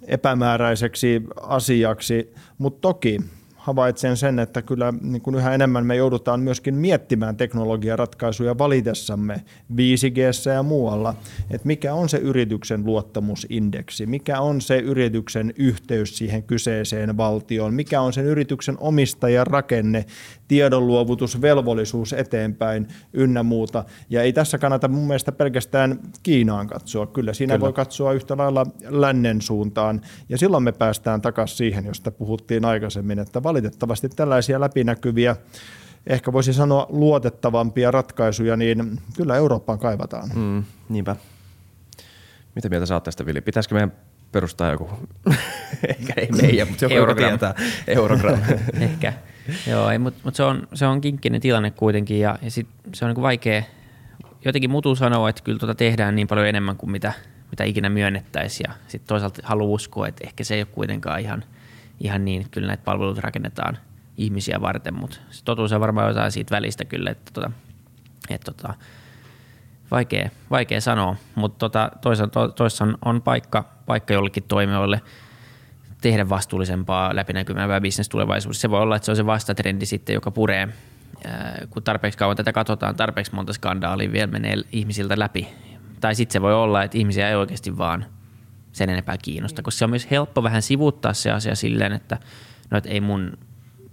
epämääräiseksi asiaksi, mutta toki havaitsen sen, että kyllä niin kuin yhä enemmän me joudutaan myöskin miettimään teknologiaratkaisuja valitessamme 5G ja muualla, että mikä on se yrityksen luottamusindeksi, mikä on se yrityksen yhteys siihen kyseiseen valtioon, mikä on sen yrityksen omistajan rakenne, tiedonluovutusvelvollisuus eteenpäin ynnä muuta. Ja ei tässä kannata mun mielestä pelkästään Kiinaan katsoa, kyllä siinä kyllä. voi katsoa yhtä lailla lännen suuntaan. Ja silloin me päästään takaisin siihen, josta puhuttiin aikaisemmin, että valitettavasti tällaisia läpinäkyviä, ehkä voisi sanoa luotettavampia ratkaisuja, niin kyllä Eurooppaan kaivataan. Mm, niinpä. Mitä mieltä sä oot tästä, Vili? Pitäisikö meidän perustaa joku, [LAUGHS] ehkä ei meidän, mutta joku, joka tietää, Eurogram. [LAUGHS] ehkä. Joo, ei, mutta mut se, on, se on kinkkinen tilanne kuitenkin ja, ja sit se on niin vaikea, jotenkin mutu sanoa, että kyllä tuota tehdään niin paljon enemmän kuin mitä, mitä ikinä myönnettäisiin ja sitten toisaalta haluaa uskoa, että ehkä se ei ole kuitenkaan ihan – ihan niin, kyllä näitä palveluita rakennetaan ihmisiä varten, mutta se totuus on varmaan jotain siitä välistä kyllä, että, tota, että tota, vaikea, vaikea sanoa, mutta tota, toisaalta, toisaalta on, on paikka, paikka jollekin toimijoille tehdä vastuullisempaa läpinäkyvämpää bisnes tulevaisuudessa. Se voi olla, että se on se vastatrendi sitten, joka puree, kun tarpeeksi kauan tätä katsotaan, tarpeeksi monta skandaalia vielä menee ihmisiltä läpi. Tai sitten se voi olla, että ihmisiä ei oikeasti vaan – sen enempää kiinnosta, koska se on myös helppo vähän sivuuttaa se asia silleen, että no, että ei mun,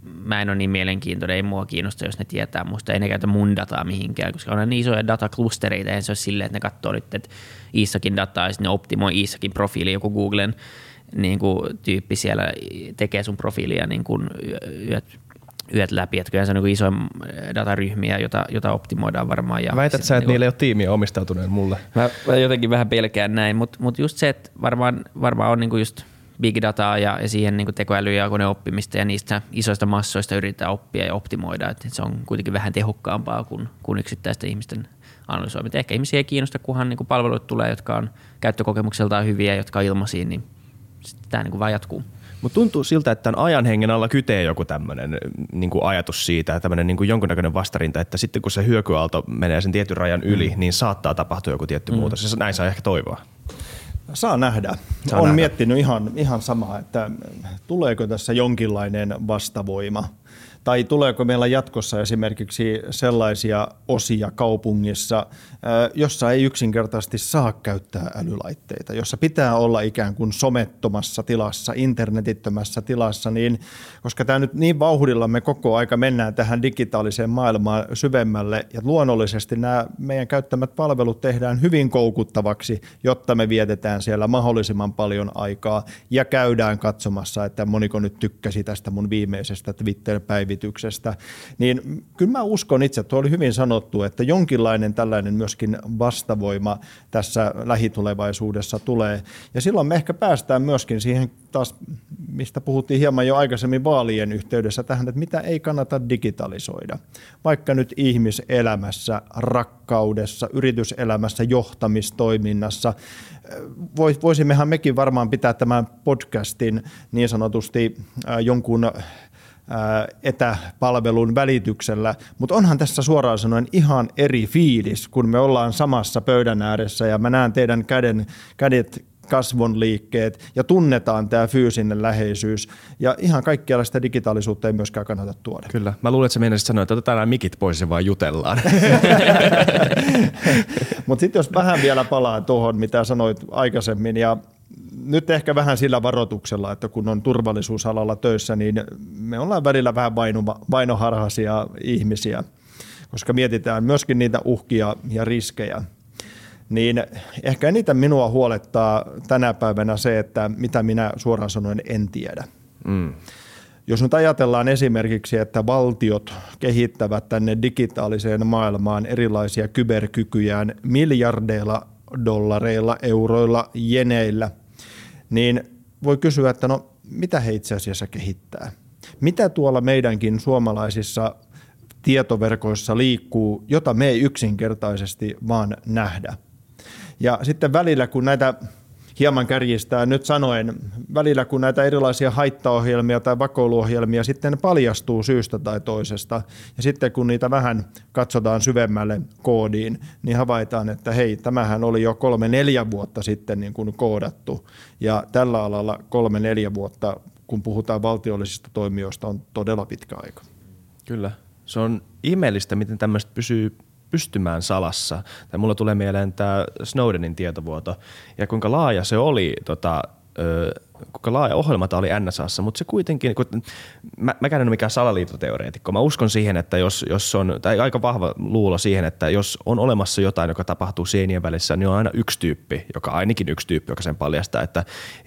mä en ole niin mielenkiintoinen, ei mua kiinnosta, jos ne tietää musta, ei ne käytä mun dataa mihinkään, koska on niin isoja dataklustereita, ei se ole silleen, että ne katsoo nyt, että Iisakin dataa ja sitten ne optimoi Iisakin profiili, joku Googlen niin kuin, tyyppi siellä tekee sun profiilia niin kuin yöt, yöt läpi. Että kyllä se on niin isoja dataryhmiä, jota, jota optimoidaan varmaan. Ja Väität sä, että niin niillä ei ole tiimiä omistautuneen mulle? Mä, mä jotenkin vähän pelkään näin, mutta mut just se, että varmaan, varmaan on niin just big dataa ja, ja siihen niin tekoäly- ja koneoppimista ja niistä isoista massoista yritetään oppia ja optimoida. Että se on kuitenkin vähän tehokkaampaa kuin, kuin yksittäisten ihmisten analysoimista. Ehkä ihmisiä ei kiinnosta, kunhan niin palvelut tulee, jotka on käyttökokemukseltaan hyviä, jotka on ilmaisia, niin tämä niin vaan jatkuu. Mutta tuntuu siltä, että tämän ajan hengen alla kytee joku tämmöinen niin ajatus siitä, tämmöinen niin jonkunnäköinen vastarinta, että sitten kun se hyökyaalto menee sen tietyn rajan yli, mm. niin saattaa tapahtua joku tietty mm. muutos. Näin saa ehkä toivoa. Saa nähdä. Saa Olen miettinyt ihan, ihan samaa, että tuleeko tässä jonkinlainen vastavoima. Tai tuleeko meillä jatkossa esimerkiksi sellaisia osia kaupungissa, jossa ei yksinkertaisesti saa käyttää älylaitteita, jossa pitää olla ikään kuin somettomassa tilassa, internetittömässä tilassa, niin koska tämä nyt niin vauhdilla me koko aika mennään tähän digitaaliseen maailmaan syvemmälle ja luonnollisesti nämä meidän käyttämät palvelut tehdään hyvin koukuttavaksi, jotta me vietetään siellä mahdollisimman paljon aikaa ja käydään katsomassa, että moniko nyt tykkäsi tästä mun viimeisestä Twitter-päivityksestä, niin kyllä mä uskon itse, että oli hyvin sanottu, että jonkinlainen tällainen myöskin vastavoima tässä lähitulevaisuudessa tulee. Ja silloin me ehkä päästään myöskin siihen taas, mistä puhuttiin hieman jo aikaisemmin vaalien yhteydessä tähän, että mitä ei kannata digitalisoida. Vaikka nyt ihmiselämässä, rakkaudessa, yrityselämässä, johtamistoiminnassa. Voisimmehan mekin varmaan pitää tämän podcastin niin sanotusti jonkun etäpalvelun välityksellä, mutta onhan tässä suoraan sanoen ihan eri fiilis, kun me ollaan samassa pöydän ääressä ja mä näen teidän käden, kädet kasvon liikkeet ja tunnetaan tämä fyysinen läheisyys. Ja ihan kaikkialla sitä digitaalisuutta ei myöskään kannata tuoda. Kyllä. Mä luulen, että se meinasit sanoa, että otetaan nämä mikit pois ja vaan jutellaan. [LAUGHS] Mutta sitten jos vähän vielä palaa tuohon, mitä sanoit aikaisemmin ja nyt ehkä vähän sillä varoituksella, että kun on turvallisuusalalla töissä, niin me ollaan välillä vähän vainoharhaisia ihmisiä, koska mietitään myöskin niitä uhkia ja riskejä. Niin ehkä eniten minua huolettaa tänä päivänä se, että mitä minä suoraan sanoen en tiedä. Mm. Jos nyt ajatellaan esimerkiksi, että valtiot kehittävät tänne digitaaliseen maailmaan erilaisia kyberkykyjään miljardeilla dollareilla, euroilla, jeneillä, niin voi kysyä, että no mitä he itse asiassa kehittää? Mitä tuolla meidänkin suomalaisissa tietoverkoissa liikkuu, jota me ei yksinkertaisesti vaan nähdä? Ja sitten välillä, kun näitä hieman kärjistää nyt sanoen, välillä kun näitä erilaisia haittaohjelmia tai vakoiluohjelmia sitten paljastuu syystä tai toisesta, ja sitten kun niitä vähän katsotaan syvemmälle koodiin, niin havaitaan, että hei, tämähän oli jo kolme-neljä vuotta sitten niin kuin koodattu, ja tällä alalla kolme-neljä vuotta, kun puhutaan valtiollisista toimijoista, on todella pitkä aika. Kyllä. Se on ihmeellistä, miten tämmöistä pysyy pystymään salassa. Tai mulla tulee mieleen tämä Snowdenin tietovuoto. Ja kuinka laaja se oli tota, kuinka laaja ohjelma tämä oli NSAssa, mutta se kuitenkin, kun mä, mä en ole mikään salaliittoteoreetikko, mä uskon siihen, että jos, jos on, tai aika vahva luulo siihen, että jos on olemassa jotain, joka tapahtuu seinien välissä, niin on aina yksi tyyppi, joka ainakin yksi tyyppi, joka sen paljastaa, että,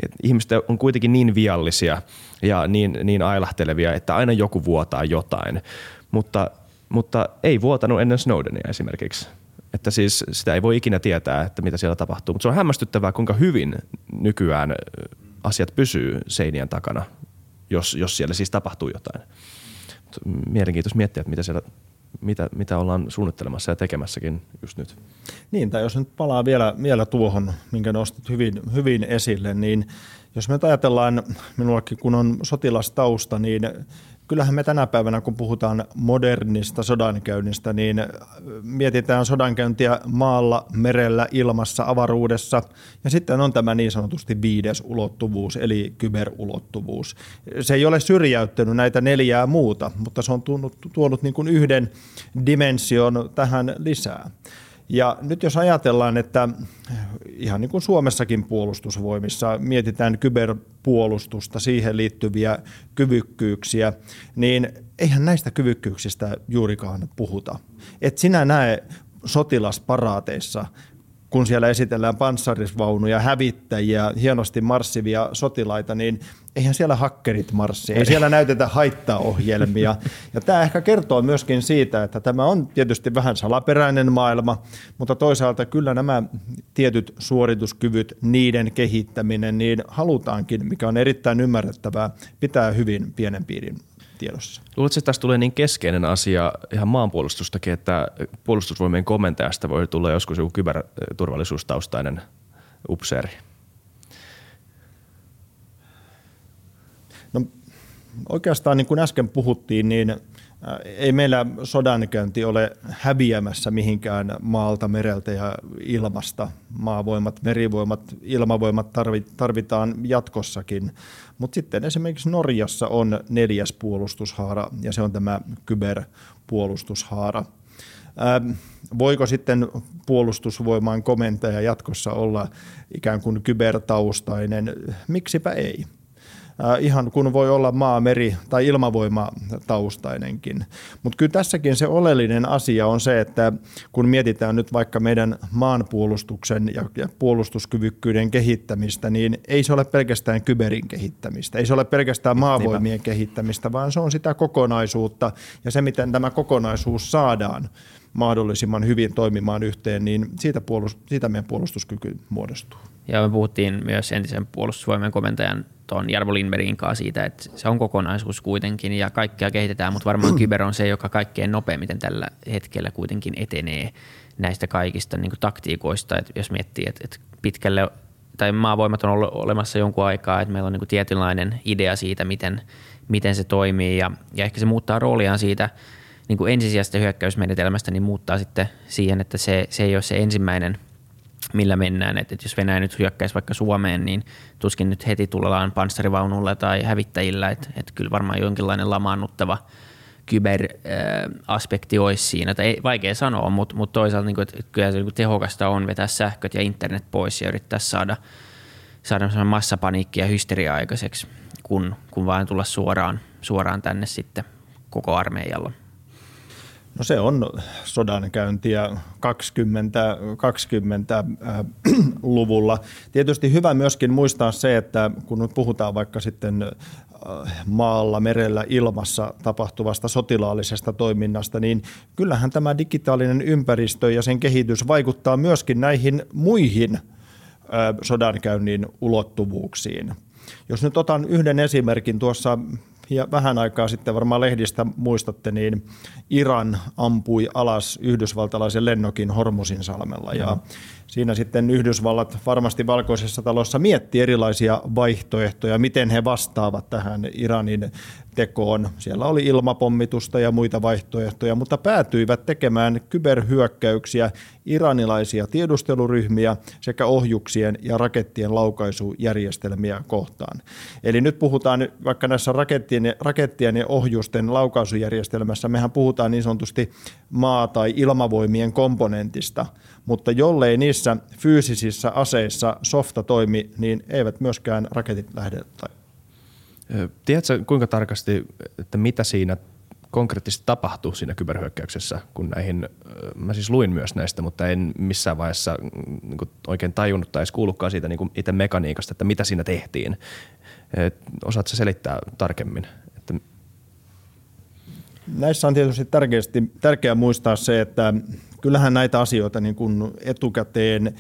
että ihmiset on kuitenkin niin viallisia ja niin, niin ailahtelevia, että aina joku vuotaa jotain, mutta mutta ei vuotanut ennen Snowdenia esimerkiksi. Että siis sitä ei voi ikinä tietää, että mitä siellä tapahtuu. Mutta se on hämmästyttävää, kuinka hyvin nykyään asiat pysyy seinien takana, jos, jos siellä siis tapahtuu jotain. Mielenkiintoista miettiä, että mitä, siellä, mitä, mitä ollaan suunnittelemassa ja tekemässäkin just nyt. Niin, tai jos nyt palaa vielä, vielä tuohon, minkä nostit hyvin, hyvin esille, niin jos me ajatellaan, minullakin kun on sotilastausta, niin kyllähän me tänä päivänä, kun puhutaan modernista sodankäynnistä, niin mietitään sodankäyntiä maalla, merellä, ilmassa, avaruudessa. Ja sitten on tämä niin sanotusti viides ulottuvuus, eli kyberulottuvuus. Se ei ole syrjäyttänyt näitä neljää muuta, mutta se on tuonut, tuonut niin kuin yhden dimension tähän lisää. Ja nyt jos ajatellaan, että ihan niin kuin Suomessakin puolustusvoimissa mietitään kyberpuolustusta, siihen liittyviä kyvykkyyksiä, niin eihän näistä kyvykkyyksistä juurikaan puhuta. Et sinä näe sotilasparaateissa kun siellä esitellään panssarisvaunuja, hävittäjiä, hienosti marssivia sotilaita, niin eihän siellä hakkerit marssi, ei siellä näytetä haittaohjelmia. Ja tämä ehkä kertoo myöskin siitä, että tämä on tietysti vähän salaperäinen maailma, mutta toisaalta kyllä nämä tietyt suorituskyvyt, niiden kehittäminen, niin halutaankin, mikä on erittäin ymmärrettävää, pitää hyvin pienen piirin tiedossa. Luuletko, että tästä tulee niin keskeinen asia ihan maanpuolustustakin, että puolustusvoimien komentajasta voi tulla joskus joku kyberturvallisuustaustainen upseeri? No, oikeastaan niin kuin äsken puhuttiin, niin ei meillä sodankäynti ole häviämässä mihinkään maalta, mereltä ja ilmasta. Maavoimat, merivoimat, ilmavoimat tarvitaan jatkossakin. Mutta sitten esimerkiksi Norjassa on neljäs puolustushaara ja se on tämä kyberpuolustushaara. voiko sitten puolustusvoimaan komentaja jatkossa olla ikään kuin kybertaustainen? Miksipä ei? Äh, ihan kun voi olla maa, meri tai ilmavoima taustainenkin. Mutta kyllä tässäkin se oleellinen asia on se, että kun mietitään nyt vaikka meidän maanpuolustuksen ja puolustuskyvykkyyden kehittämistä, niin ei se ole pelkästään kyberin kehittämistä, ei se ole pelkästään maavoimien kehittämistä, vaan se on sitä kokonaisuutta ja se, miten tämä kokonaisuus saadaan mahdollisimman hyvin toimimaan yhteen, niin siitä, puolust- siitä meidän puolustuskyky muodostuu. Ja me puhuttiin myös entisen puolustusvoimien komentajan tuon Jarvo Lindbergin kanssa siitä, että se on kokonaisuus kuitenkin ja kaikkea kehitetään, mutta varmaan kyber on se, joka kaikkein nopeimmin tällä hetkellä kuitenkin etenee näistä kaikista niin taktiikoista, että jos miettii, että, että pitkälle tai maavoimat on ollut olemassa jonkun aikaa, että meillä on niin tietynlainen idea siitä, miten, miten se toimii. Ja, ja ehkä se muuttaa rooliaan siitä niin ensisijaisesta hyökkäysmenetelmästä, niin muuttaa sitten siihen, että se, se ei ole se ensimmäinen – millä mennään. Että jos Venäjä nyt hyökkäisi vaikka Suomeen, niin tuskin nyt heti tullaan panssarivaunulla tai hävittäjillä. Että et kyllä varmaan jonkinlainen lamaannuttava kyberaspekti olisi siinä. Tai ei, vaikea sanoa, mutta, mutta toisaalta niin kuin, että kyllä se niin tehokasta on vetää sähköt ja internet pois ja yrittää saada, saada massapaniikki ja hysteria aikaiseksi, kun, kun vain tulla suoraan, suoraan tänne sitten koko armeijalla. No se on sodankäyntiä 20, 20 äh, luvulla. Tietysti hyvä myöskin muistaa se, että kun nyt puhutaan vaikka sitten äh, maalla, merellä, ilmassa tapahtuvasta sotilaallisesta toiminnasta, niin kyllähän tämä digitaalinen ympäristö ja sen kehitys vaikuttaa myöskin näihin muihin äh, sodankäynnin ulottuvuuksiin. Jos nyt otan yhden esimerkin tuossa ja vähän aikaa sitten varmaan lehdistä muistatte, niin Iran ampui alas yhdysvaltalaisen lennokin Hormusin salmella. Ja siinä sitten Yhdysvallat varmasti valkoisessa talossa mietti erilaisia vaihtoehtoja, miten he vastaavat tähän Iranin tekoon. Siellä oli ilmapommitusta ja muita vaihtoehtoja, mutta päätyivät tekemään kyberhyökkäyksiä iranilaisia tiedusteluryhmiä sekä ohjuksien ja rakettien laukaisujärjestelmiä kohtaan. Eli nyt puhutaan vaikka näissä rakettien, rakettien ja ohjusten laukaisujärjestelmässä, mehän puhutaan niin sanotusti maa- tai ilmavoimien komponentista, mutta jollei niissä fyysisissä aseissa softa toimi, niin eivät myöskään raketit lähde Tiedätkö kuinka tarkasti, että mitä siinä konkreettisesti tapahtui siinä kyberhyökkäyksessä, kun näihin, mä siis luin myös näistä, mutta en missään vaiheessa mm, niin oikein tajunnut tai edes kuullutkaan siitä niin itse mekaniikasta, että mitä siinä tehtiin. Osaatko selittää tarkemmin? Että... Näissä on tietysti tärkeästi, tärkeää muistaa se, että kyllähän näitä asioita niin kuin etukäteen –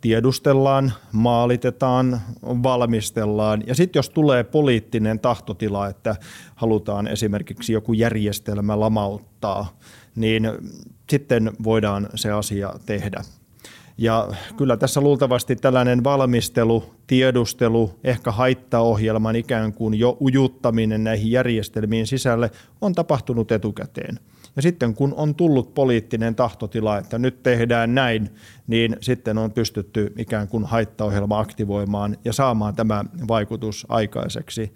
tiedustellaan, maalitetaan, valmistellaan ja sitten jos tulee poliittinen tahtotila, että halutaan esimerkiksi joku järjestelmä lamauttaa, niin sitten voidaan se asia tehdä. Ja kyllä tässä luultavasti tällainen valmistelu, tiedustelu, ehkä haittaohjelman ikään kuin jo ujuttaminen näihin järjestelmiin sisälle on tapahtunut etukäteen. Ja sitten kun on tullut poliittinen tahtotila, että nyt tehdään näin, niin sitten on pystytty ikään kuin haittaohjelma aktivoimaan ja saamaan tämä vaikutus aikaiseksi.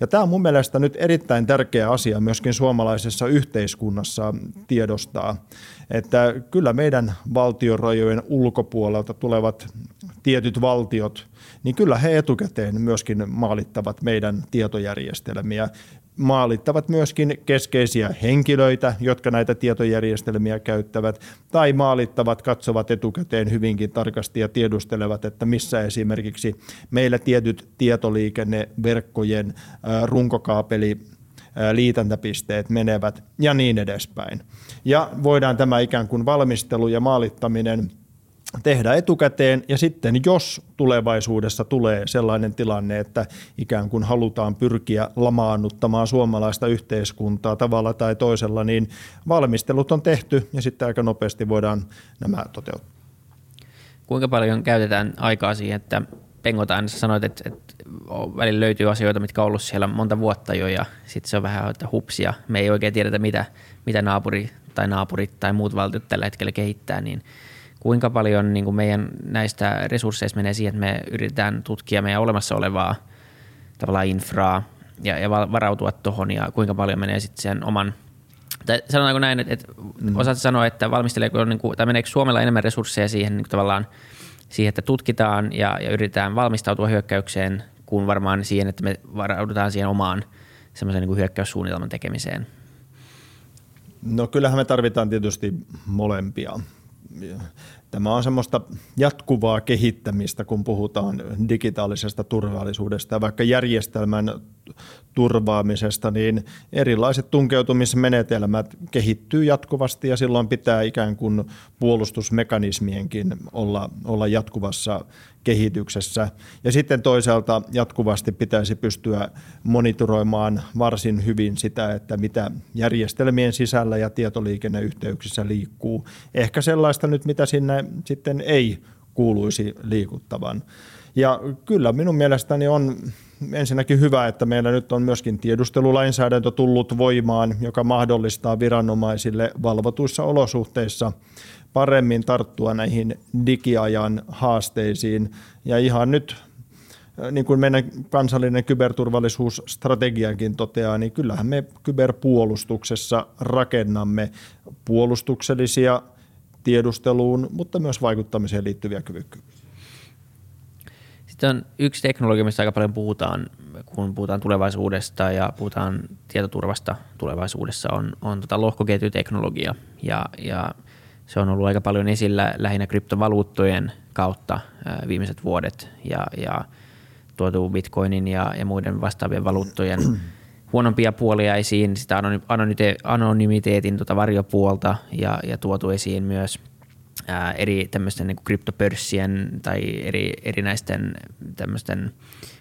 Ja tämä on mun mielestä nyt erittäin tärkeä asia myöskin suomalaisessa yhteiskunnassa tiedostaa, että kyllä meidän valtiorajojen ulkopuolelta tulevat tietyt valtiot, niin kyllä he etukäteen myöskin maalittavat meidän tietojärjestelmiä maalittavat myöskin keskeisiä henkilöitä, jotka näitä tietojärjestelmiä käyttävät, tai maalittavat, katsovat etukäteen hyvinkin tarkasti ja tiedustelevat, että missä esimerkiksi meillä tietyt tietoliikenneverkkojen runkokaapeli liitäntäpisteet menevät ja niin edespäin. Ja voidaan tämä ikään kuin valmistelu ja maalittaminen – tehdä etukäteen ja sitten jos tulevaisuudessa tulee sellainen tilanne, että ikään kuin halutaan pyrkiä lamaannuttamaan suomalaista yhteiskuntaa tavalla tai toisella, niin valmistelut on tehty ja sitten aika nopeasti voidaan nämä toteuttaa. Kuinka paljon käytetään aikaa siihen, että pengotaan, sä sanoit, että, että välillä löytyy asioita, mitkä on ollut siellä monta vuotta jo ja sitten se on vähän, että hupsia. Me ei oikein tiedetä, mitä, mitä naapuri tai naapurit tai muut valtiot tällä hetkellä kehittää, niin kuinka paljon niin kuin meidän näistä resursseista menee siihen, että me yritetään tutkia meidän olemassa olevaa tavallaan infraa ja, ja varautua tuohon ja kuinka paljon menee sitten sen oman tai sanotaanko näin, että, että mm. osaat sanoa, että valmisteleeko, niin kuin, tai meneekö Suomella enemmän resursseja siihen niin kuin tavallaan siihen, että tutkitaan ja, ja yritetään valmistautua hyökkäykseen, kuin varmaan siihen, että me varaudutaan siihen omaan semmoisen niin kuin hyökkäyssuunnitelman tekemiseen? No kyllähän me tarvitaan tietysti molempia. Tämä on semmoista jatkuvaa kehittämistä, kun puhutaan digitaalisesta turvallisuudesta vaikka järjestelmän turvaamisesta, niin erilaiset tunkeutumismenetelmät kehittyy jatkuvasti ja silloin pitää ikään kuin puolustusmekanismienkin olla, olla jatkuvassa kehityksessä. Ja sitten toisaalta jatkuvasti pitäisi pystyä monitoroimaan varsin hyvin sitä, että mitä järjestelmien sisällä ja tietoliikenneyhteyksissä liikkuu. Ehkä sellaista nyt, mitä sinne sitten ei kuuluisi liikuttavan. Ja kyllä minun mielestäni on ensinnäkin hyvä, että meillä nyt on myöskin tiedustelulainsäädäntö tullut voimaan, joka mahdollistaa viranomaisille valvotuissa olosuhteissa paremmin tarttua näihin digiajan haasteisiin. Ja ihan nyt, niin kuin meidän kansallinen kyberturvallisuusstrategiakin toteaa, niin kyllähän me kyberpuolustuksessa rakennamme puolustuksellisia tiedusteluun, mutta myös vaikuttamiseen liittyviä kyvykkyyksiä. Sitten on yksi teknologia, mistä aika paljon puhutaan, kun puhutaan tulevaisuudesta ja puhutaan tietoturvasta tulevaisuudessa, on, on tota lohkoketjuteknologia. Ja, ja se on ollut aika paljon esillä lähinnä kryptovaluuttojen kautta viimeiset vuodet ja, ja tuotu bitcoinin ja, ja muiden vastaavien valuuttojen [CLEARS THROAT] huonompia puolia esiin, sitä anonymiteetin tota varjopuolta ja, ja tuotu esiin myös ää, eri tämmöisten niin kryptopörssien tai eri, erinäisten tämmöisten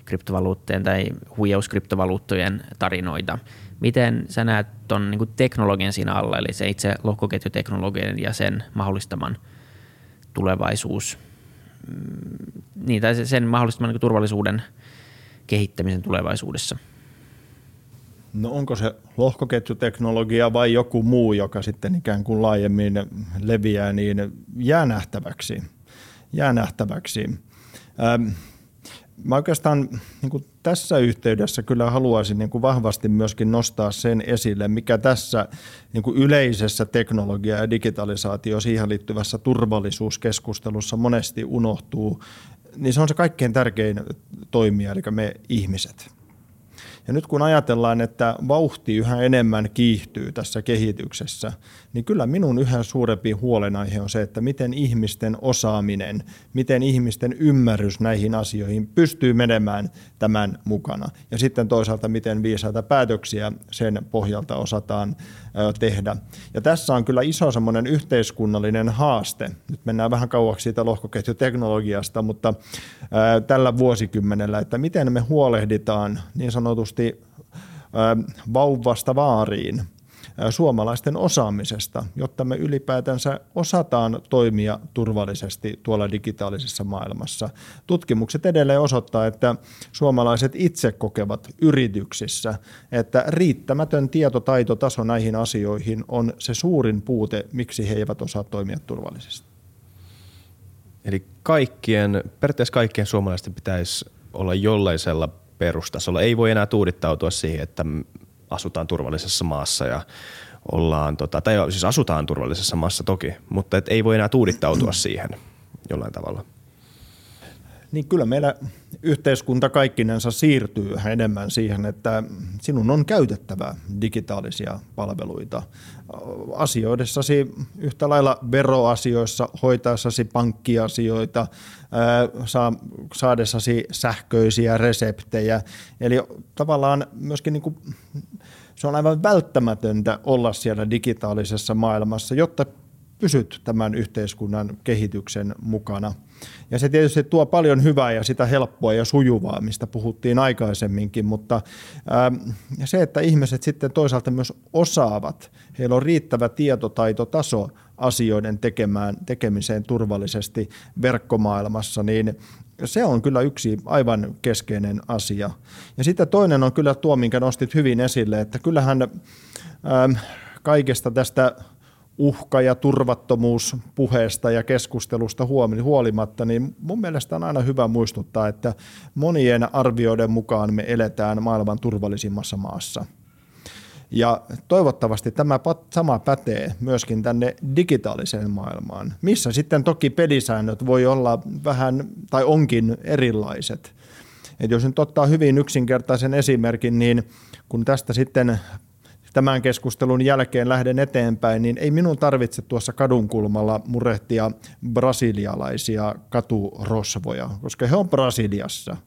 kryptovaluuttojen tai huijauskryptovaluuttojen tarinoita – Miten sä näet tuon niin teknologian siinä alla, eli se itse lohkoketjuteknologian ja sen mahdollistaman tulevaisuus, mm, niin, tai sen mahdollistaman niin turvallisuuden kehittämisen tulevaisuudessa? No onko se lohkoketjuteknologia vai joku muu, joka sitten ikään kuin laajemmin leviää, niin jää nähtäväksi. Jää nähtäväksi. Ähm, mä oikeastaan niin kuin tässä yhteydessä kyllä haluaisin niin kuin vahvasti myöskin nostaa sen esille, mikä tässä niin kuin yleisessä teknologia- ja digitalisaatio siihen liittyvässä turvallisuuskeskustelussa monesti unohtuu, niin se on se kaikkein tärkein toimija, eli me ihmiset. Ja nyt kun ajatellaan, että vauhti yhä enemmän kiihtyy tässä kehityksessä, niin kyllä minun yhä suurempi huolenaihe on se, että miten ihmisten osaaminen, miten ihmisten ymmärrys näihin asioihin pystyy menemään tämän mukana. Ja sitten toisaalta, miten viisaita päätöksiä sen pohjalta osataan tehdä. Ja tässä on kyllä iso semmoinen yhteiskunnallinen haaste. Nyt mennään vähän kauaksi siitä lohkoketjuteknologiasta, mutta tällä vuosikymmenellä, että miten me huolehditaan niin sanotusti vauvasta vaariin – suomalaisten osaamisesta, jotta me ylipäätänsä osataan toimia turvallisesti tuolla digitaalisessa maailmassa. Tutkimukset edelleen osoittaa, että suomalaiset itse kokevat yrityksissä, että riittämätön tietotaitotaso näihin asioihin on se suurin puute, miksi he eivät osaa toimia turvallisesti. Eli kaikkien, periaatteessa kaikkien suomalaisten pitäisi olla jollaisella perustasolla. Ei voi enää tuudittautua siihen, että asutaan turvallisessa maassa ja ollaan, tota, tai siis asutaan turvallisessa maassa toki, mutta et ei voi enää tuudittautua siihen jollain tavalla. Niin kyllä meillä yhteiskunta kaikkinensa siirtyy enemmän siihen, että sinun on käytettävä digitaalisia palveluita asioidessasi yhtä lailla veroasioissa, hoitaessasi pankkiasioita, saadessasi sähköisiä reseptejä. Eli tavallaan myöskin niin kuin, se on aivan välttämätöntä olla siellä digitaalisessa maailmassa, jotta pysyt tämän yhteiskunnan kehityksen mukana. Ja se tietysti tuo paljon hyvää ja sitä helppoa ja sujuvaa, mistä puhuttiin aikaisemminkin, mutta ää, se, että ihmiset sitten toisaalta myös osaavat, heillä on riittävä tietotaitotaso asioiden tekemään, tekemiseen turvallisesti verkkomaailmassa, niin se on kyllä yksi aivan keskeinen asia. Ja sitten toinen on kyllä tuo, minkä nostit hyvin esille, että kyllähän ähm, kaikesta tästä uhka- ja turvattomuuspuheesta ja keskustelusta huolimatta, niin mun mielestä on aina hyvä muistuttaa, että monien arvioiden mukaan me eletään maailman turvallisimmassa maassa – ja toivottavasti tämä sama pätee myöskin tänne digitaaliseen maailmaan, missä sitten toki pelisäännöt voi olla vähän tai onkin erilaiset. Et jos nyt ottaa hyvin yksinkertaisen esimerkin, niin kun tästä sitten tämän keskustelun jälkeen lähden eteenpäin, niin ei minun tarvitse tuossa kadunkulmalla murehtia brasilialaisia katurosvoja, koska he on Brasiliassa.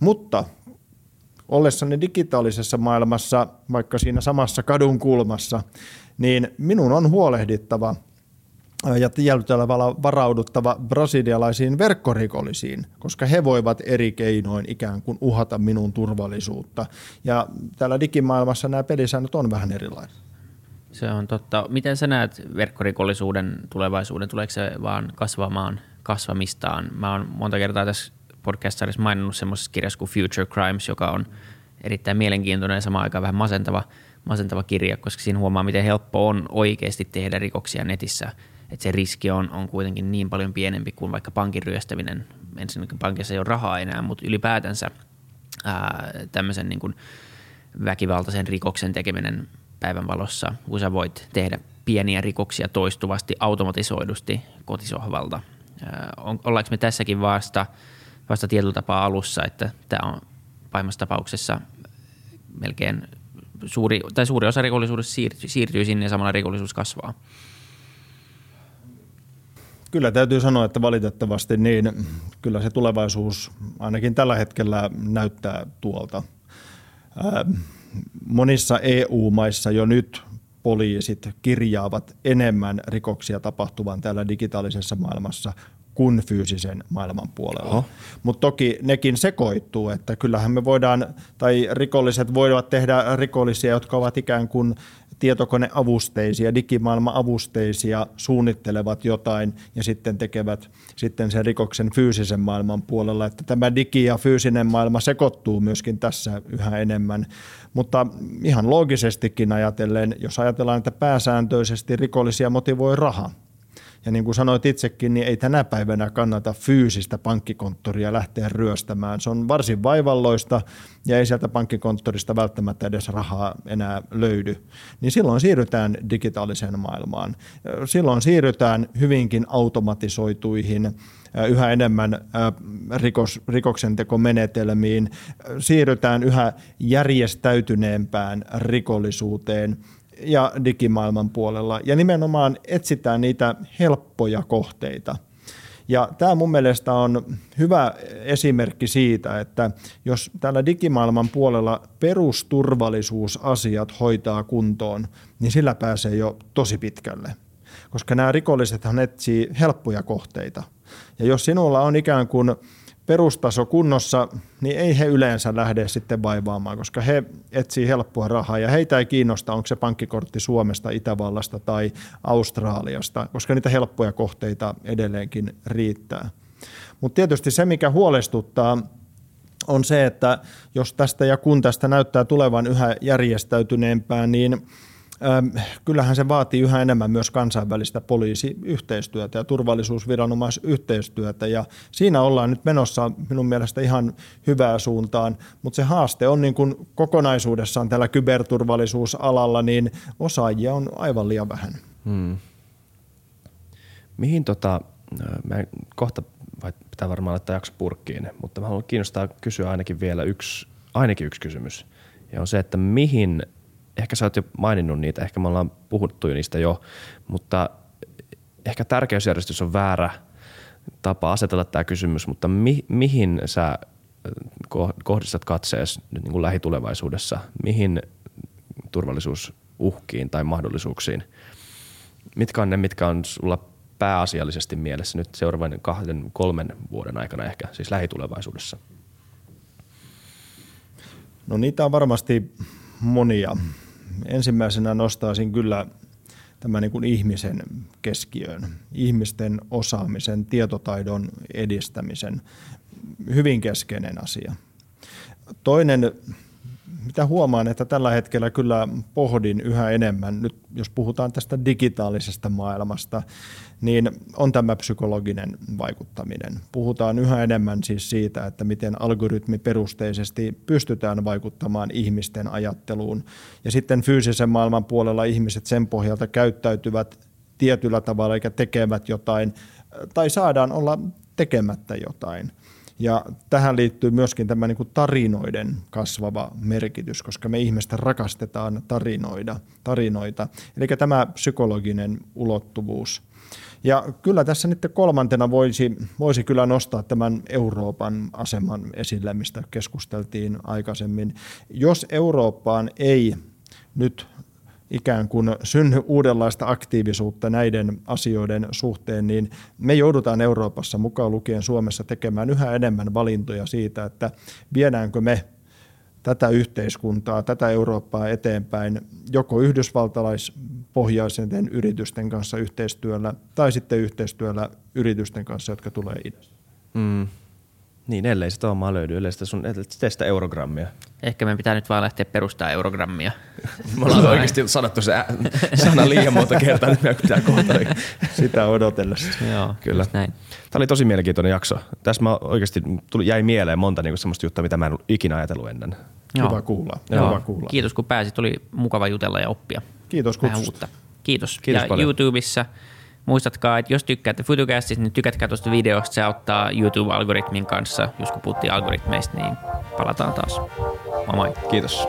Mutta ollessani digitaalisessa maailmassa, vaikka siinä samassa kadun kulmassa, niin minun on huolehdittava ja tietyllä varauduttava brasilialaisiin verkkorikollisiin, koska he voivat eri keinoin ikään kuin uhata minun turvallisuutta. Ja täällä digimaailmassa nämä pelisäännöt on vähän erilaiset. Se on totta. Miten sä näet verkkorikollisuuden tulevaisuuden? Tuleeko se vaan kasvamaan kasvamistaan? Mä oon monta kertaa tässä podcast-sarjassa maininnut semmoisessa kirjassa kuin Future Crimes, joka on erittäin mielenkiintoinen ja samaan aikaan vähän masentava, masentava kirja, koska siinä huomaa, miten helppo on oikeasti tehdä rikoksia netissä. Että se riski on, on kuitenkin niin paljon pienempi kuin vaikka pankin ryöstäminen. Ensinnäkin pankissa ei ole rahaa enää, mutta ylipäätänsä ää, tämmöisen niin kuin väkivaltaisen rikoksen tekeminen päivänvalossa, kun sä voit tehdä pieniä rikoksia toistuvasti automatisoidusti kotisohvalta. Ää, on, ollaanko me tässäkin vasta – vasta tietyllä tapaa alussa, että tämä on pahimmassa tapauksessa melkein suuri, tai suuri osa rikollisuudesta siirtyy, siirtyy sinne ja samalla rikollisuus kasvaa. Kyllä täytyy sanoa, että valitettavasti niin kyllä se tulevaisuus ainakin tällä hetkellä näyttää tuolta. Monissa EU-maissa jo nyt poliisit kirjaavat enemmän rikoksia tapahtuvan täällä digitaalisessa maailmassa kuin fyysisen maailman puolella. Mutta toki nekin sekoittuu, että kyllähän me voidaan, tai rikolliset voivat tehdä rikollisia, jotka ovat ikään kuin tietokoneavusteisia, digimaailma-avusteisia, suunnittelevat jotain ja sitten tekevät sitten sen rikoksen fyysisen maailman puolella. Että tämä digi- ja fyysinen maailma sekoittuu myöskin tässä yhä enemmän. Mutta ihan loogisestikin ajatellen, jos ajatellaan, että pääsääntöisesti rikollisia motivoi raha – ja niin kuin sanoit itsekin, niin ei tänä päivänä kannata fyysistä pankkikonttoria lähteä ryöstämään. Se on varsin vaivalloista ja ei sieltä pankkikonttorista välttämättä edes rahaa enää löydy. Niin silloin siirrytään digitaaliseen maailmaan. Silloin siirrytään hyvinkin automatisoituihin yhä enemmän rikos, rikoksentekomenetelmiin, siirrytään yhä järjestäytyneempään rikollisuuteen – ja digimaailman puolella. Ja nimenomaan etsitään niitä helppoja kohteita. Ja tämä mun mielestä on hyvä esimerkki siitä, että jos täällä digimaailman puolella perusturvallisuusasiat hoitaa kuntoon, niin sillä pääsee jo tosi pitkälle. Koska nämä rikollisethan etsii helppoja kohteita. Ja jos sinulla on ikään kuin perustaso kunnossa, niin ei he yleensä lähde sitten vaivaamaan, koska he etsii helppoa rahaa ja heitä ei kiinnosta, onko se pankkikortti Suomesta, Itävallasta tai Australiasta, koska niitä helppoja kohteita edelleenkin riittää. Mutta tietysti se, mikä huolestuttaa, on se, että jos tästä ja kun tästä näyttää tulevan yhä järjestäytyneempää, niin kyllähän se vaatii yhä enemmän myös kansainvälistä poliisiyhteistyötä ja turvallisuusviranomaisyhteistyötä ja siinä ollaan nyt menossa minun mielestä ihan hyvää suuntaan, mutta se haaste on niin kuin kokonaisuudessaan tällä kyberturvallisuusalalla, niin osaajia on aivan liian vähän. Hmm. Mihin tota, mä kohta vai pitää varmaan laittaa jakso purkkiin, mutta mä haluan kiinnostaa kysyä ainakin vielä yksi, ainakin yksi kysymys. Ja on se, että mihin ehkä sä oot jo maininnut niitä, ehkä me ollaan puhuttu jo niistä jo, mutta ehkä tärkeysjärjestys on väärä tapa asetella tämä kysymys, mutta mi, mihin sä äh, kohdistat katseesi nyt niin kuin lähitulevaisuudessa, mihin turvallisuusuhkiin tai mahdollisuuksiin? Mitkä on ne, mitkä on sulla pääasiallisesti mielessä nyt seuraavan kahden, kolmen vuoden aikana ehkä, siis lähitulevaisuudessa? No niitä on varmasti monia ensimmäisenä nostaisin kyllä tämän niin kuin ihmisen keskiöön, ihmisten osaamisen, tietotaidon edistämisen. hyvin keskeinen asia. Toinen, mitä huomaan, että tällä hetkellä kyllä pohdin yhä enemmän, nyt jos puhutaan tästä digitaalisesta maailmasta, niin on tämä psykologinen vaikuttaminen. Puhutaan yhä enemmän siis siitä, että miten algoritmiperusteisesti pystytään vaikuttamaan ihmisten ajatteluun. Ja sitten fyysisen maailman puolella ihmiset sen pohjalta käyttäytyvät tietyllä tavalla eikä tekevät jotain, tai saadaan olla tekemättä jotain. Ja tähän liittyy myöskin tämä niin kuin tarinoiden kasvava merkitys, koska me ihmistä rakastetaan tarinoida, tarinoita. Eli tämä psykologinen ulottuvuus. Ja kyllä tässä nyt kolmantena voisi, voisi kyllä nostaa tämän Euroopan aseman esille, mistä keskusteltiin aikaisemmin. Jos Eurooppaan ei nyt ikään kuin synny uudenlaista aktiivisuutta näiden asioiden suhteen, niin me joudutaan Euroopassa mukaan lukien Suomessa tekemään yhä enemmän valintoja siitä, että viedäänkö me tätä yhteiskuntaa, tätä Eurooppaa eteenpäin joko yhdysvaltalaispohjaisen yritysten kanssa yhteistyöllä tai sitten yhteistyöllä yritysten kanssa, jotka tulee idästä. Mm. Niin, ellei sitä omaa löydy, ellei sitä sun, tee sitä eurogrammia. Ehkä me pitää nyt vaan lähteä perustaa eurogrammia. [LAUGHS] Me ollaan oikeasti sanottu se sana liian monta kertaa, nyt meidän pitää kohta [LAUGHS] sitä odotellessa. Joo, Kyllä. näin. Tämä oli tosi mielenkiintoinen jakso. Tässä mä oikeasti tuli, jäi mieleen monta niin semmoista juttua, mitä mä en ikinä ajatellut ennen. Joo. Hyvä kuulla. Joo. Hyvä kuulla. Kiitos kun pääsit, oli mukava jutella ja oppia. Kiitos kutsusta. Kiitos. Kiitos ja paljon. YouTubessa – Muistatkaa, että jos tykkäätte Futucastista, niin tykätkää tuosta videosta. Se auttaa YouTube-algoritmin kanssa. Jos kun puhuttiin algoritmeista, niin palataan taas. Moi moi. Kiitos.